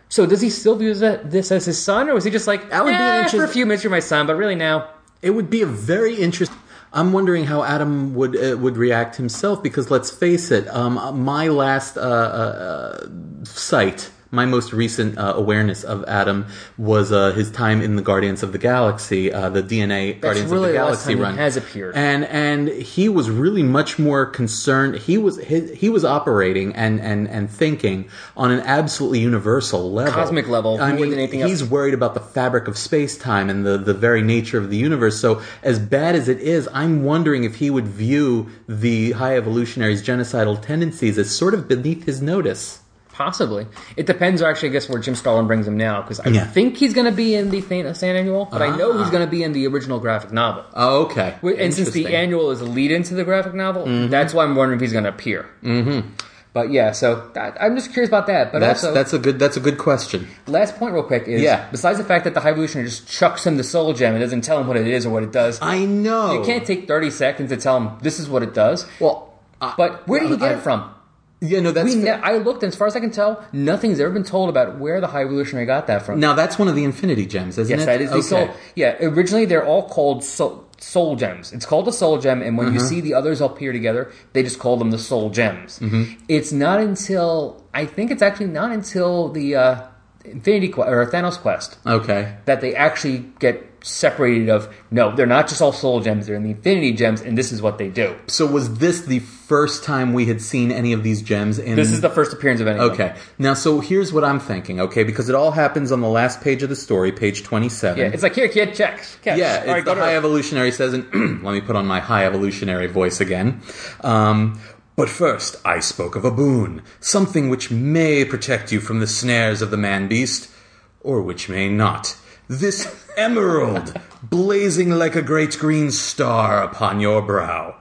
So does he still view that- this as his son, or is he just like, That would be "Eh, interest- for a few minutes you're my son, but really now? It would be a very interesting. I'm wondering how Adam would uh, would react himself because let's face it, um, my last uh, uh, sight, my most recent uh, awareness of Adam was uh, his time in the Guardians of the Galaxy, uh, the DNA Guardians really of the Galaxy run has appeared. and and he was really much more concerned. He was his, he was operating and and and thinking on an absolutely universal level, Cosmic level, I more mean, than anything he's else. worried about the fabric of space time and the, the very nature of the universe. So, as bad as it is, I'm wondering if he would view the high evolutionary's genocidal tendencies as sort of beneath his notice. Possibly. It depends, actually, I guess, where Jim Starlin brings him now, because I Yeah. think he's going to be in the Fan- San Annual, but I know Ah. he's going to be in the original graphic novel. Oh, okay. And since the annual is a lead into the graphic novel, that's why I'm wondering if he's going to appear. Mm-hmm. But yeah, so that, I'm just curious about that. But that's also, that's a good that's a good question. last point, real quick, is Yeah. besides the fact that the High Evolutionary just chucks him the Soul Gem and doesn't tell him what it is or what it does, I know. you can't take 30 seconds to tell him this is what it does. Well, uh, But where do you get I- it from? Yeah, no, that's We ne- I looked, and as far as I can tell, nothing's ever been told about where the High Evolutionary got that from. now that's one of the Infinity Gems, isn't Yes, it? that is the okay. soul. Yeah, originally they're all called soul, soul gems. It's called a soul gem, and when Uh-huh. you see the others appear together, they just call them the soul gems. Mm-hmm. It's not until I think it's actually not until the uh, Infinity Quest or Thanos Quest Okay. that they actually get separated. Of no, they're not just all soul gems; they're in the Infinity Gems, and this is what they do. So was this the first time we had seen any of these gems in This is the first appearance of any. of them. Okay. Now, so here's what I'm thinking, okay? Because it all happens on the last page of the story, page 27. Yeah, it's like here, kid, check. Catch. Yeah, All it's right, the high evolutionary says, and let me put on my high evolutionary voice again. Um, but first, I spoke of a boon, something which may protect you from the snares of the man beast, or which may not. This emerald, blazing like a great green star upon your brow,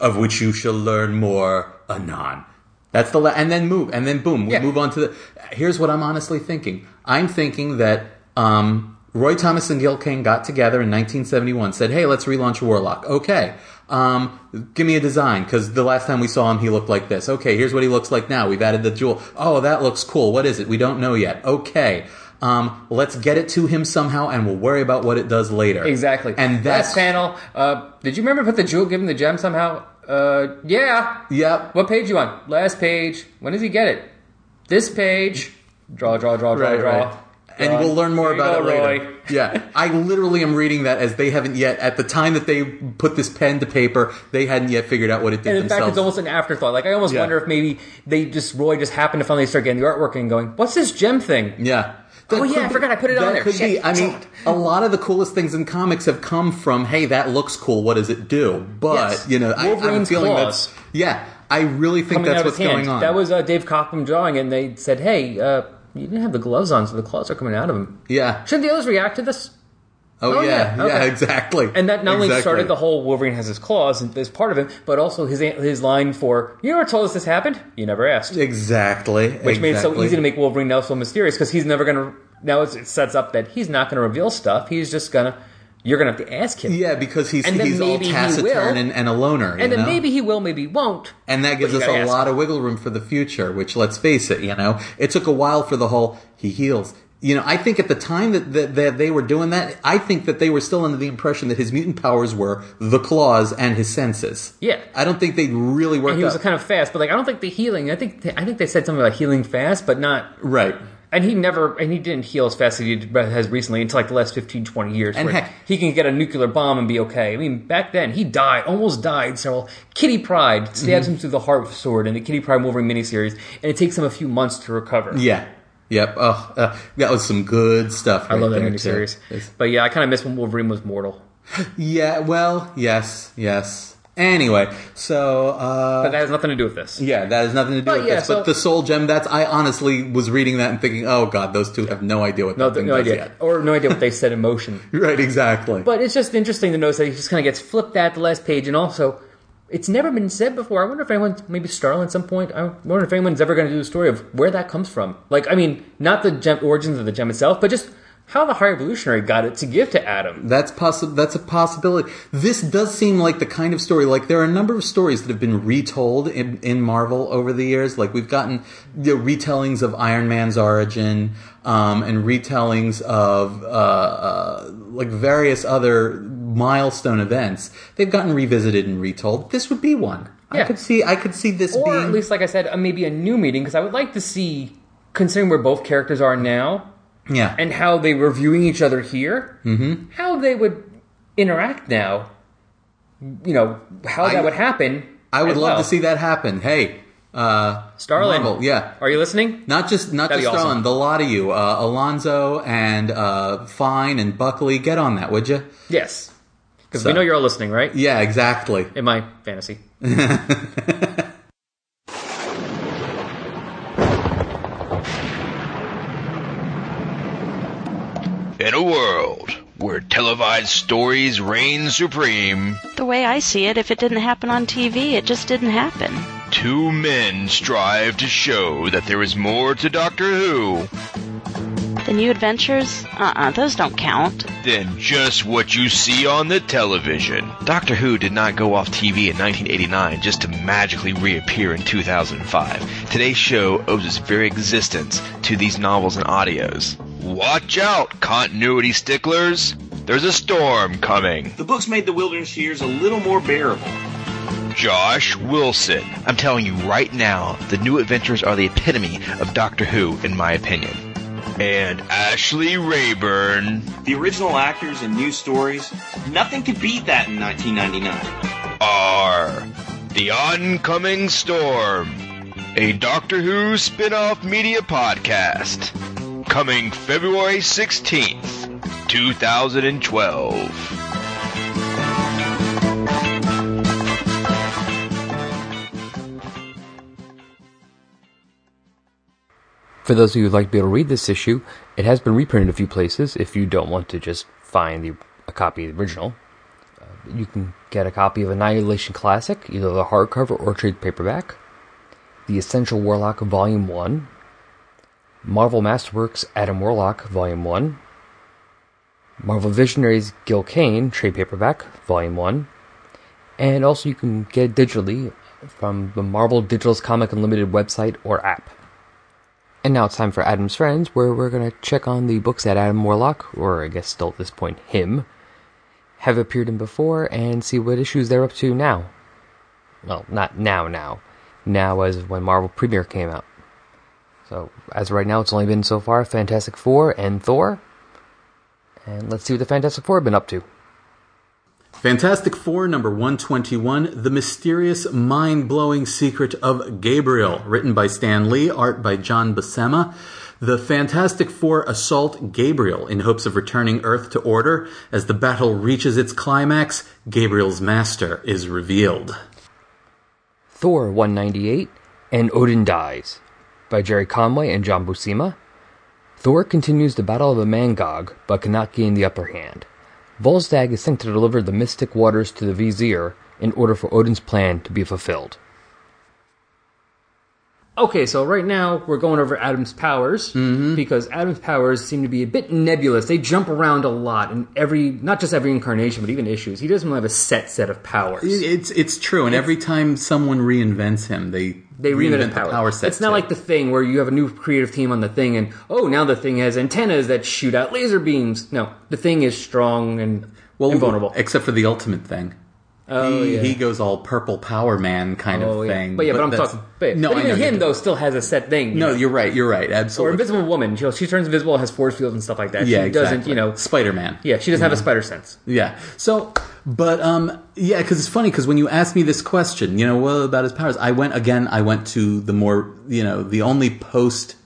of which you shall learn more anon. That's the la- and then move and then boom, we Yeah. move on to the. Here's what I'm honestly thinking. I'm thinking that um, Roy Thomas and Gil Kane got together in 1971, said, "Hey, let's relaunch Warlock." Okay, um, give me a design because the last time we saw him, he looked like this. Okay, here's what he looks like now. We've added the jewel. Oh, that looks cool. What is it? We don't know yet. Okay. Um, let's get it to him somehow, and we'll worry about what it does later. Exactly. And that's last panel. Uh, did you remember to put the jewel, give him the gem somehow? Uh, yeah. Yep. What page you on? Last page. When does he get it? This page. Draw, draw, draw, draw, Right, draw. right. And Draw. we'll learn more Here about go, it later. Roy. yeah, I literally am reading that as they haven't yet. At the time that they put this pen to paper, they hadn't yet figured out what it did And in fact, it's almost an afterthought. Like I almost Yeah. wonder if maybe they just Roy just happened to finally start getting the artwork and going, "What's this gem thing?" yeah. Oh, yeah, could I forgot I put it on there. Could Shit. be. I mean, a lot of the coolest things in comics have come from, "Hey, that looks cool. What does it do?" But Yes. you know, I, I'm feeling claws. that's yeah. I really think Coming that's what's hand. going on. That was uh, Dave Cockrum drawing, and they said, "Hey, uh, you didn't have the gloves on, so the claws are coming out of him." yeah. Shouldn't the others react to this? Oh, Oh, yeah. yeah, Yeah. okay. Exactly. And that not only Exactly. started the whole Wolverine has his claws and as part of it, but also his his line for "You never told us this happened. You never asked," exactly. which made it so easy to make Wolverine now so mysterious because he's never gonna. Now it's, it sets up that he's not gonna reveal stuff. He's just gonna. You're gonna have to ask him. Yeah, because he's And he's all maybe he taciturn and, and a loner. and you then know? maybe he will, maybe he won't. And that gives us a lot him. of wiggle room for the future, which let's face it, you know, it took a while for the whole he heals. You know, I think at the time that, that, that they were doing that, I think that they were still under the impression that his mutant powers were the claws and his senses. Yeah. I don't think they really worked And he was out. kind of fast, but like I don't think the healing. I think I think they said something about healing fast, but not. right. And he never, and he didn't heal as fast as he did- has recently until like the last 15, 20 years. And heck- he can get a nuclear bomb and be okay. I mean, back then he died, almost died. So Kitty Pryde stabs Mm-hmm. him through the heart with a sword in the Kitty Pryde Wolverine miniseries, and it takes him a few months to recover. Yeah. Yep. Oh, uh, that was some good stuff. I love that miniseries. It's- But yeah, I kind of miss when Wolverine was mortal. Yeah. Well. Yes. Yes. Anyway, so uh, But that has nothing to do with this. Yeah, that has nothing to do But with yeah, this. so- but the soul gem, that's I honestly was reading that and thinking, oh god, those two have no idea what No, no idea, yet. or no idea what they set in motion. Right, exactly. But it's just interesting to notice that he just kind of gets flipped at the last page, and also, it's never been said before. I wonder if anyone, maybe Starlin at some point, I wonder if anyone's ever going to do the story of where that comes from. Like, I mean, not the gem, origins of the gem itself, but just how the High Evolutionary got it to give to Adam. that's possi- That's a possibility. This does seem like the kind of story. Like there are a number of stories that have been retold in, in Marvel over the years. Like we've gotten you know, retellings of Iron Man's origin, um, and retellings of uh, uh, like various other milestone events. They've gotten revisited and retold. This would be one. I could see. I could see this being. Or being at least, like I said, uh, maybe a new meeting, because I would like to see, considering where both characters are now, yeah. and how they were viewing each other here, mm-hmm. how they would interact now. You know, how I- that would happen. I would love well. to see that happen. Hey, uh, Starlin. Marvel, yeah. Are you listening? Not just not That'd just be awesome. The lot of you, uh, Alonso and uh, Fine and Buckley, get on that, would you? Yes. Because So- we know you're all listening, right? Yeah, exactly. In my fantasy. In a world where televised stories reign supreme, The way I see it, if it didn't happen on TV, it just didn't happen. two men strive to show that there is more to Doctor Who The new adventures? Uh-uh, those don't count. Then just what you see on the television. Doctor Who did not go off TV in 1989 just to magically reappear in 2005. Today's show owes its very existence to these novels and audios. Watch out, continuity sticklers! There's a storm coming. The books made the wilderness years a little more bearable. Josh Wilson. I'm telling you right now, the new adventures are the epitome of Doctor Who, in my opinion. And Ashley Rayburn The original actors and new stories, nothing could beat that in 1999. are The Oncoming Storm, a Doctor Who spin off media podcast. Coming February 16th, 2012. For those of you who'd like to be able to read this issue, it has been reprinted a few places if you don't want to just find the, a copy of the original. Uh, you can get a copy of Annihilation Classic, either the hardcover or trade paperback. The Essential Warlock Volume 1, Marvel Masterworks Adam Warlock Volume 1, Marvel Visionaries Gil Kane trade paperback Volume 1, and also you can get it digitally from the Marvel Digital's Comic Unlimited website or app. And now it's time for Adam's Friends, where we're going to check on the books that Adam Warlock, or I guess still at this point him, have appeared in before and see what issues they're up to now. Well, not now, now. Now as when Marvel Premiere came out. So, as right now, it's only been so far Fantastic Four and Thor. And let's see what the Fantastic Four have been up to. Fantastic Four number 121 The Mysterious Mind Blowing Secret of Gabriel, written by Stan Lee, art by John Buscema. The Fantastic Four assault Gabriel in hopes of returning Earth to order. As the battle reaches its climax, Gabriel's master is revealed. Thor 198 and Odin Dies by Gerry Conway and John Buscema. Thor continues the Battle of the Mangog, but cannot gain the upper hand. Volstagg is sent to deliver the mystic waters to the Vizier in order for Odin's plan to be fulfilled. Okay, so right now we're going over Adam's powers mm-hmm. because Adam's powers seem to be a bit nebulous. They jump around a lot in every, not just every incarnation, but even issues. He doesn't have a set set of powers. It's it's true, and every time someone reinvents him, they they reinvent the the power. power set. It's not like the thing where you have a new creative team on the thing, and oh, now the thing has antennas that shoot out laser beams. No, the thing is strong and invulnerable. except for the ultimate thing. Oh, he, yeah. he goes all purple Power Man kind Oh, of yeah. thing. But yeah, but, I'm that's- talking. But, no, but even know him though still has a set thing. No, know? you're right. You're right. Absolutely. or. Invisible Woman. She, she turns invisible, has force fields and stuff like that. yeah, she exactly. doesn't. You know. Spider Man. Yeah, she doesn't have a spider sense. Yeah. So, but um, yeah, because it's funny because when you asked me this question, you know, what about his powers? I went again. I went to the more, you know, the only post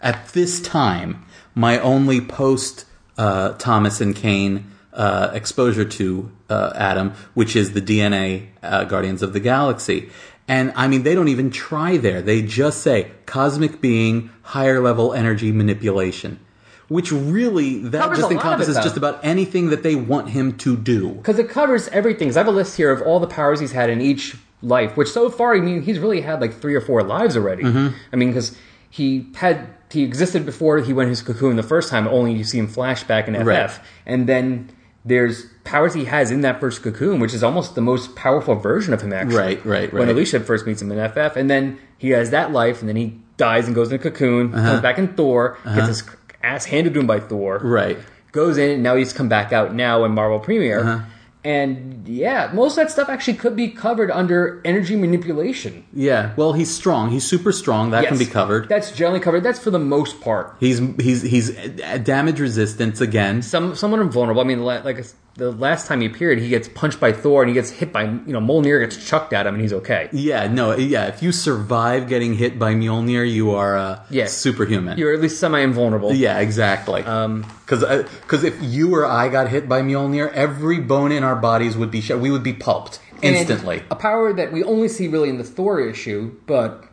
at this time, my only post uh, Thomas and Kane uh, exposure to uh, Adam, which is the DNA uh, Guardians of the Galaxy. And I mean, they don't even try there. They just say cosmic being, higher level energy manipulation. Which really, that Covers just of it, encompasses just about anything that they want him to do. because it covers everything. 'Cause I have a list here of all the powers he's had in each life, which so far, I mean, he's really had like three or four lives already. Mm-hmm. I mean, because he had he existed before he went his cocoon the first time. Only you see him flashback in FF, Right. and then there's powers he has in that first cocoon, which is almost the most powerful version of him. Actually, Right, right, When. Alicia first meets him in FF, and then he has that life, and then he dies and goes in a cocoon, Uh-huh. comes back in Thor, gets his ass handed to him by Thor, Right. goes in, and now he's come back out now in Marvel Premiere. Uh-huh. And yeah, most of that stuff actually could be covered under energy manipulation. Yeah. Well, he's strong. He's super strong. That can be covered. That's generally covered. That's for the most part. He's he's he's damage resistance again. Some somewhat invulnerable. I mean, like the last time he appeared, he gets punched by Thor and he gets hit by you know Mjolnir gets chucked at him and he's okay. Yeah. No. Yeah. If you survive getting hit by Mjolnir, you are uh, Yes. superhuman. You're at least semi invulnerable. yeah. Exactly. Um, Because because if you or I got hit by Mjolnir, every bone in our bodies would be sh- we would be pulped instantly. a power that we only see really in the Thor issue, but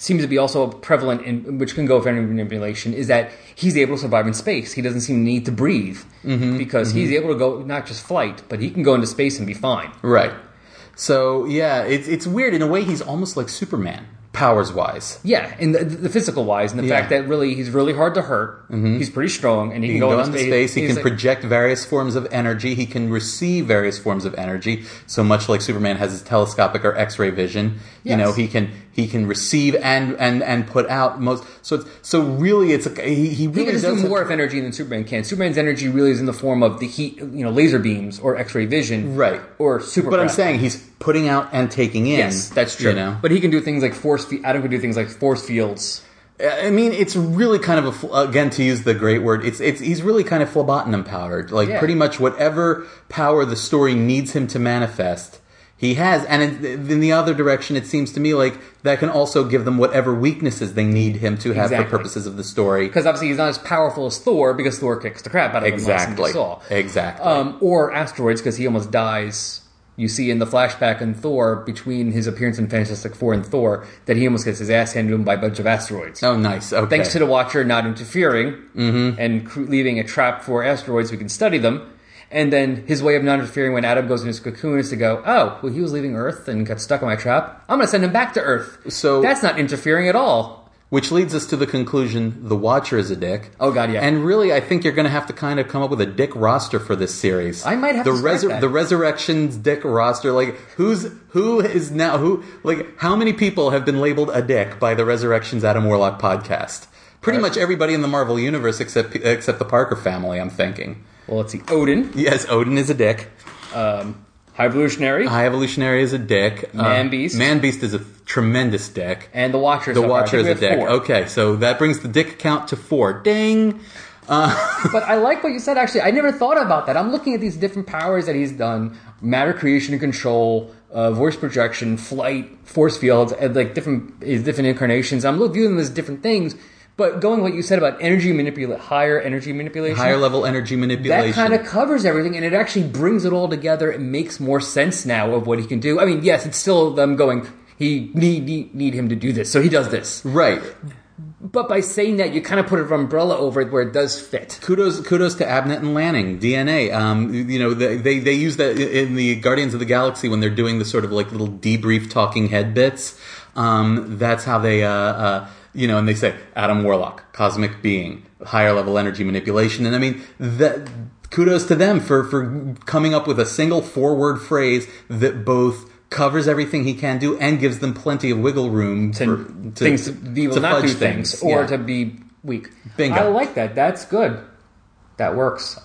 seems to be also prevalent in which can go for energy manipulation is that he's able to survive in space. He doesn't seem to need to breathe Mm-hmm. because he's able to go not just flight, but he can go into space and be fine. Right. So yeah, it's it's weird in a way. He's almost like Superman, powers wise. Yeah, and the, the physical wise, and the Yeah. fact that really he's really hard to hurt. He's pretty strong, and he, He can go, go into space. He can like- project various forms of energy. He can receive various forms of energy. So much like Superman has his telescopic or X-ray vision. You know, he can he can receive and and and put out most. So it's so really, it's a, he, he He really can does do have- more of energy than Superman can. Superman's energy really is in the form of the heat, you know, laser beams or X-ray vision, Right. Or super. But I'm saying he's putting out and taking in. yes, that's true. You know, But he can do things like force. Fe- Adam can do things like force fields. I mean, it's really kind of a again to use the great word. It's it's he's really kind of phlebotin powered. Like Yeah. pretty much whatever power the story needs him to manifest, he has. And in, in the other direction, it seems to me like that can also give them whatever weaknesses they need him to have Exactly. for purposes of the story. Because obviously he's not as powerful as Thor because Thor kicks the crap out of him. Exactly. Exactly. Um, or asteroids because he almost dies. You see in the flashback in Thor between his appearance in Fantastic Four and Thor that he almost gets his ass handed to him by a bunch of asteroids. oh, nice. Okay. Thanks to the Watcher not interfering and leaving a trap for asteroids, we can study them. And then his way of not interfering when Adam goes in his cocoon is to go, oh, well, he was leaving Earth and got stuck in my trap. I'm going to send him back to Earth. So- that's not interfering at all. Which leads us to the conclusion the Watcher is a dick. Oh, God, yeah. And really, I think you're going to have to kind of come up with a dick roster for this series. I might have the to the Resurrections dick roster. Like, who's who is now who? Like, how many people have been labeled a dick by the Resurrections Adam Warlock podcast? Pretty uh, much everybody in the Marvel universe except except the Parker family. I'm thinking. Well, let's see. Odin, Yes, Odin is a dick. um, High Evolutionary, High Evolutionary is a dick. Uh, Man-Beast. Man Beast is a tremendous dick. and the Watcher. The so far. I Watcher think is we a have dick. four. Okay, so that brings the dick count to four. Ding. But I like what you said. Actually, I never thought about that. I'm looking at these different powers that he's done: matter creation and control, uh, voice projection, flight, force fields, and like different his different incarnations. I'm looking viewing them as different things. But going what you said about energy manipulate, higher energy manipulation, Higher level energy manipulation. that kind of covers everything, and it actually brings it all together. It makes more sense now of what he can do. I mean, yes, it's still them going. He need need, need him to do this, so he does this. right. But by saying that, you kind of put an umbrella over it where it does fit. Kudos, kudos to Abnett and Lanning, DNA. Um, you know, they, they they use that in the Guardians of the Galaxy when they're doing the sort of like little debrief talking head bits. Um, that's how they, uh, uh, you know, and they say Adam Warlock, cosmic being, higher level energy manipulation, and I mean that. Kudos to them for for coming up with a single four word phrase that both covers everything he can do and gives them plenty of wiggle room to, for, things to be able to not do fudge things, or Yeah. to be weak. Bingo. I like that. That's good. That works.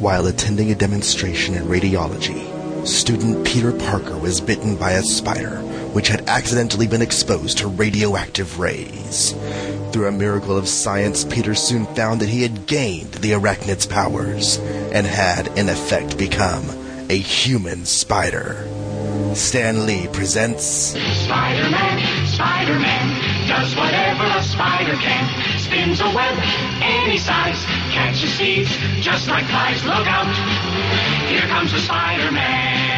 While attending a demonstration in radiology, student Peter Parker was bitten by a spider which had accidentally been exposed to radioactive rays. Through a miracle of science, Peter soon found that he had gained the arachnid's powers and had, in effect, become a human spider. Stan Lee presents Spider-Man, Spider-Man, does whatever a spider can. Spins a web any size, catches thieves just like flies. Look out, here comes the Spider-Man.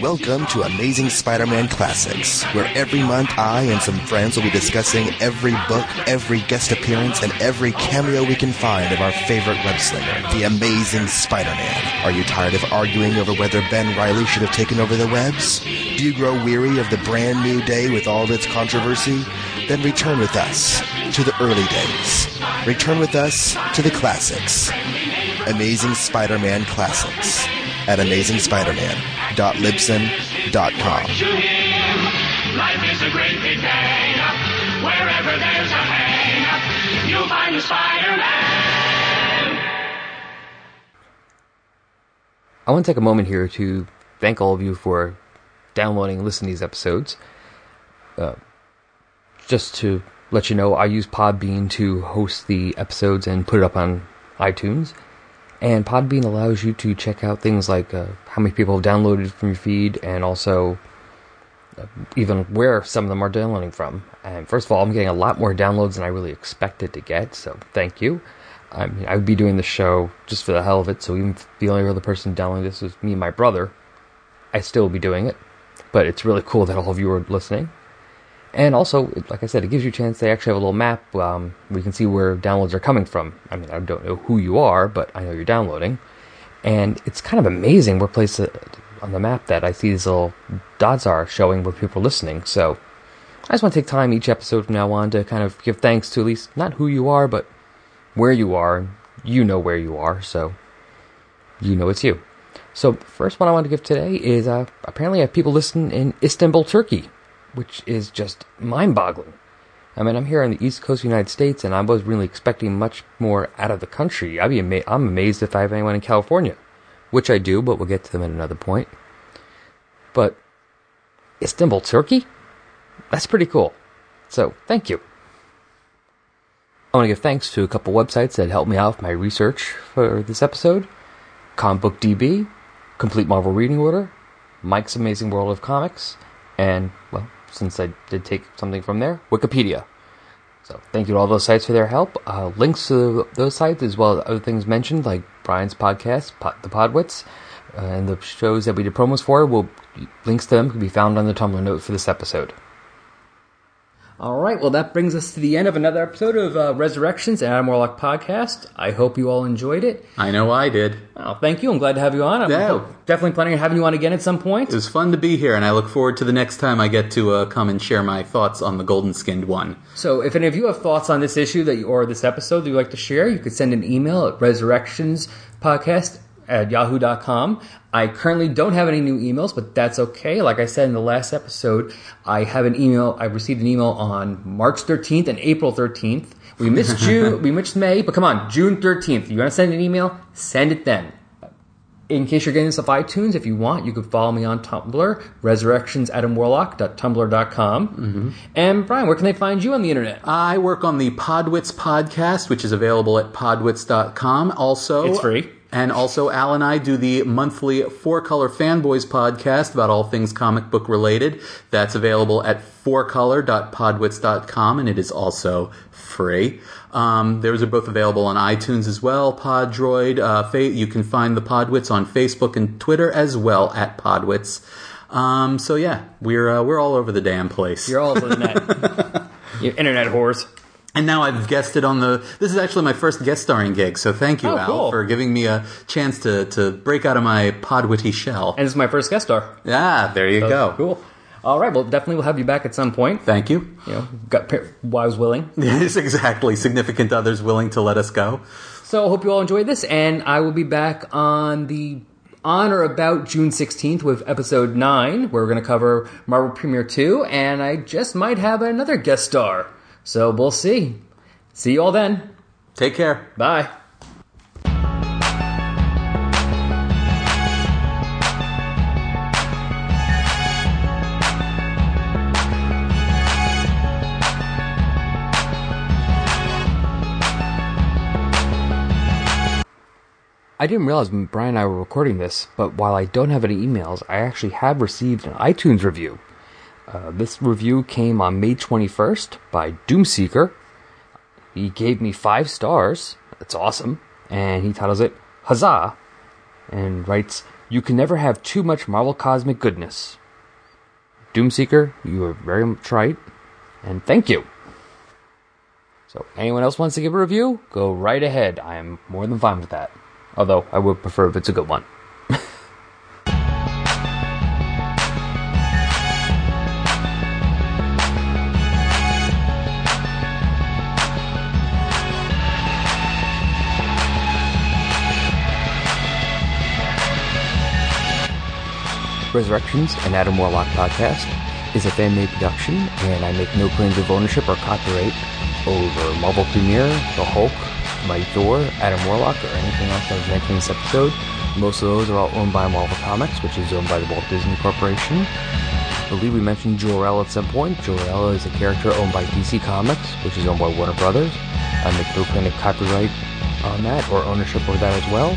Welcome to Amazing Spider-Man Classics, where every month I and some friends will be discussing every book, every guest appearance, and every cameo we can find of our favorite web slinger, the Amazing Spider-Man. Are you tired of arguing over whether Ben Reilly should have taken over the webs? Do you grow weary of the brand new day with all of its controversy? Then return with us to the early days. Return with us to the classics. Amazing Spider-Man Classics at amazingspiderman.libsyn.com. To him, life is a great big hang up. Wherever there's a hang up, you'll find the Spider-Man. I want to take a moment here to thank all of you for downloading and listening to these episodes. Uh, just to let you know, I use Podbean to host the episodes and put it up on iTunes. And Podbean allows you to check out things like uh, how many people have downloaded from your feed and also uh, even where some of them are downloading from. And first of all, I'm getting a lot more downloads than I really expected to get, so thank you. I mean, I would be doing the show just for the hell of it, so even if the only other person downloading this was me and my brother, I still would be doing it. But it's really cool that all of you are listening. And also, like I said, it gives you a chance. They actually have a little map um, where you can see where downloads are coming from. I mean, I don't know who you are, but I know you're downloading. And it's kind of amazing where place uh, on the map that I see these little dots are showing where people are listening. So I just want to take time each episode from now on to kind of give thanks to at least not who you are, but where you are. You know where you are, so you know it's you. So first one I want to give today is uh, apparently I have people listening in Istanbul, Turkey, which is just mind-boggling. I mean, I'm here on the East Coast of the United States, and I was really expecting much more out of the country. I'd be ama- I'm amazed if I have anyone in California, which I do, but we'll get to them at another point. But Istanbul, Turkey? That's pretty cool. So, thank you. I want to give thanks to a couple websites that helped me out with my research for this episode Comic Book DB, Complete Marvel Reading Order, Mike's Amazing World of Comics, and, well, since I did take something from there, Wikipedia. So, thank you to all those sites for their help. Uh, links to those sites, as well as other things mentioned, like Brian's podcast, Pod, The Podwits, uh, and the shows that we did promos for, will links to them can be found on the Tumblr note for this episode. All right, well, that brings us to the end of another episode of uh, Resurrections and Adam Warlock podcast. I hope you all enjoyed it. I know I did. Oh, thank you. I'm glad to have you on. I'm Yeah. definitely planning on having you on again at some point. It was fun to be here, and I look forward to the next time I get to uh, come and share my thoughts on the golden skinned one. So, if any of you have thoughts on this issue that you, or this episode that you'd like to share, you could send an email at resurrectionspodcast at yahoo.com. I currently don't have any new emails, but that's okay. Like I said in the last episode, I have an email, I received an email on March 13th and April 13th. We missed June, we missed May, but come on, June 13th. You want to send an email? Send it then. In case you're getting this off iTunes, if you want, you could follow me on Tumblr, resurrectionsadamwarlock.tumblr.com. Mm-hmm. And Brian, where can they find you on the internet? I work on the Podwits podcast, which is available at podwits.com. Also, It's free. And also, Al and I do the monthly Four Color Fanboys podcast about all things comic book related. That's available at fourcolor.podwits.com, and it is also free. Um, those are both available on iTunes as well. Podroid. Uh, fa- you can find the Podwits on Facebook and Twitter as well at Podwits. Um, so yeah, we're uh, we're all over the damn place. You're all over the net. you internet whores. And now I've guested on the. This is actually my first guest starring gig, so thank you, Oh, Al, cool. for giving me a chance to, to break out of my podwitty shell. And this is my first guest star. Yeah, there you go. Cool. All right. Well, definitely we'll have you back at some point. Thank you. You know, got wives willing. Yes, exactly. Significant others willing to let us go. So I hope you all enjoyed this, and I will be back on the on or about June 16th with episode 9, where we're going to cover Marvel Premiere 2, and I just might have another guest star. So we'll see. See you all then. Take care. Bye. I didn't realize when Brian and I were recording this, but while I don't have any emails, I actually have received an iTunes review. Uh, this review came on May 21st by Doomseeker. He gave me five stars. That's awesome. And he titles it Huzzah! And writes, You can never have too much Marvel Cosmic goodness. Doomseeker, you are very much right. And thank you. So, anyone else wants to give a review? Go right ahead. I am more than fine with that. Although, I would prefer if it's a good one. Resurrections, an Adam Warlock podcast, is a fan made production, and I make no claims of ownership or copyright over Marvel Premiere, The Hulk, Mighty Thor, Adam Warlock, or anything else I was mentioned in this episode. Most of those are all owned by Marvel Comics, which is owned by the Walt Disney Corporation. I believe we mentioned Jor-El at some point. Jor-El is a character owned by DC Comics, which is owned by Warner Brothers. I make no claim of copyright on that or ownership over that as well.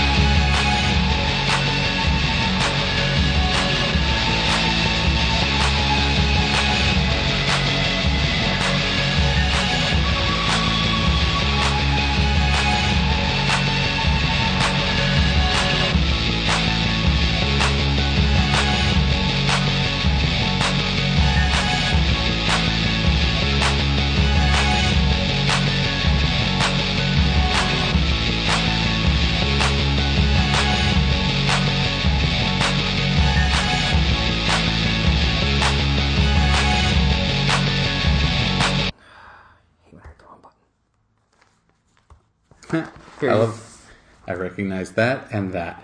recognize that and that.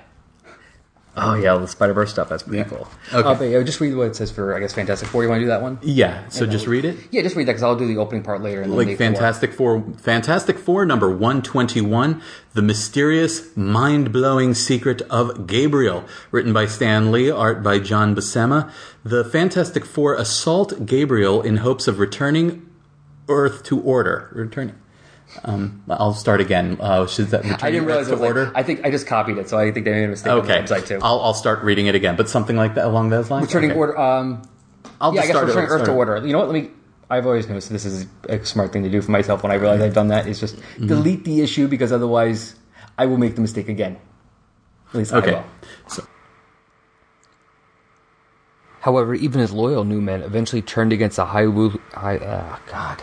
Oh yeah, the Spider Verse stuff. That's pretty Yeah. cool. Okay. Uh, but yeah, just read what it says for I guess Fantastic Four. You want to do that one? Yeah. So just read it. Yeah, just read that because I'll do the opening part later. And like leave Fantastic Four, Fantastic Four number 121, The Mysterious, Mind-Blowing Secret of Gabriel, written by Stan Lee, art by John Buscema. The Fantastic Four assault Gabriel in hopes of returning Earth to order. Returning. Um, I'll start again. Uh, should that I didn't realize it to was like- order? I think I just copied it, so I think they made a mistake okay, on the website too. I'll, I'll start reading it again, but something like that along those lines. returning Okay. order. Um, I'll yeah, I guess start returning it- Earth to order. You know what? Let me. I've always noticed this is a smart thing to do for myself when I realize I've done that. Is just Mm-hmm. delete the issue because otherwise I will make the mistake again. At least I will. So, However, even his loyal new men eventually turned against the high, Wu- high uh, God,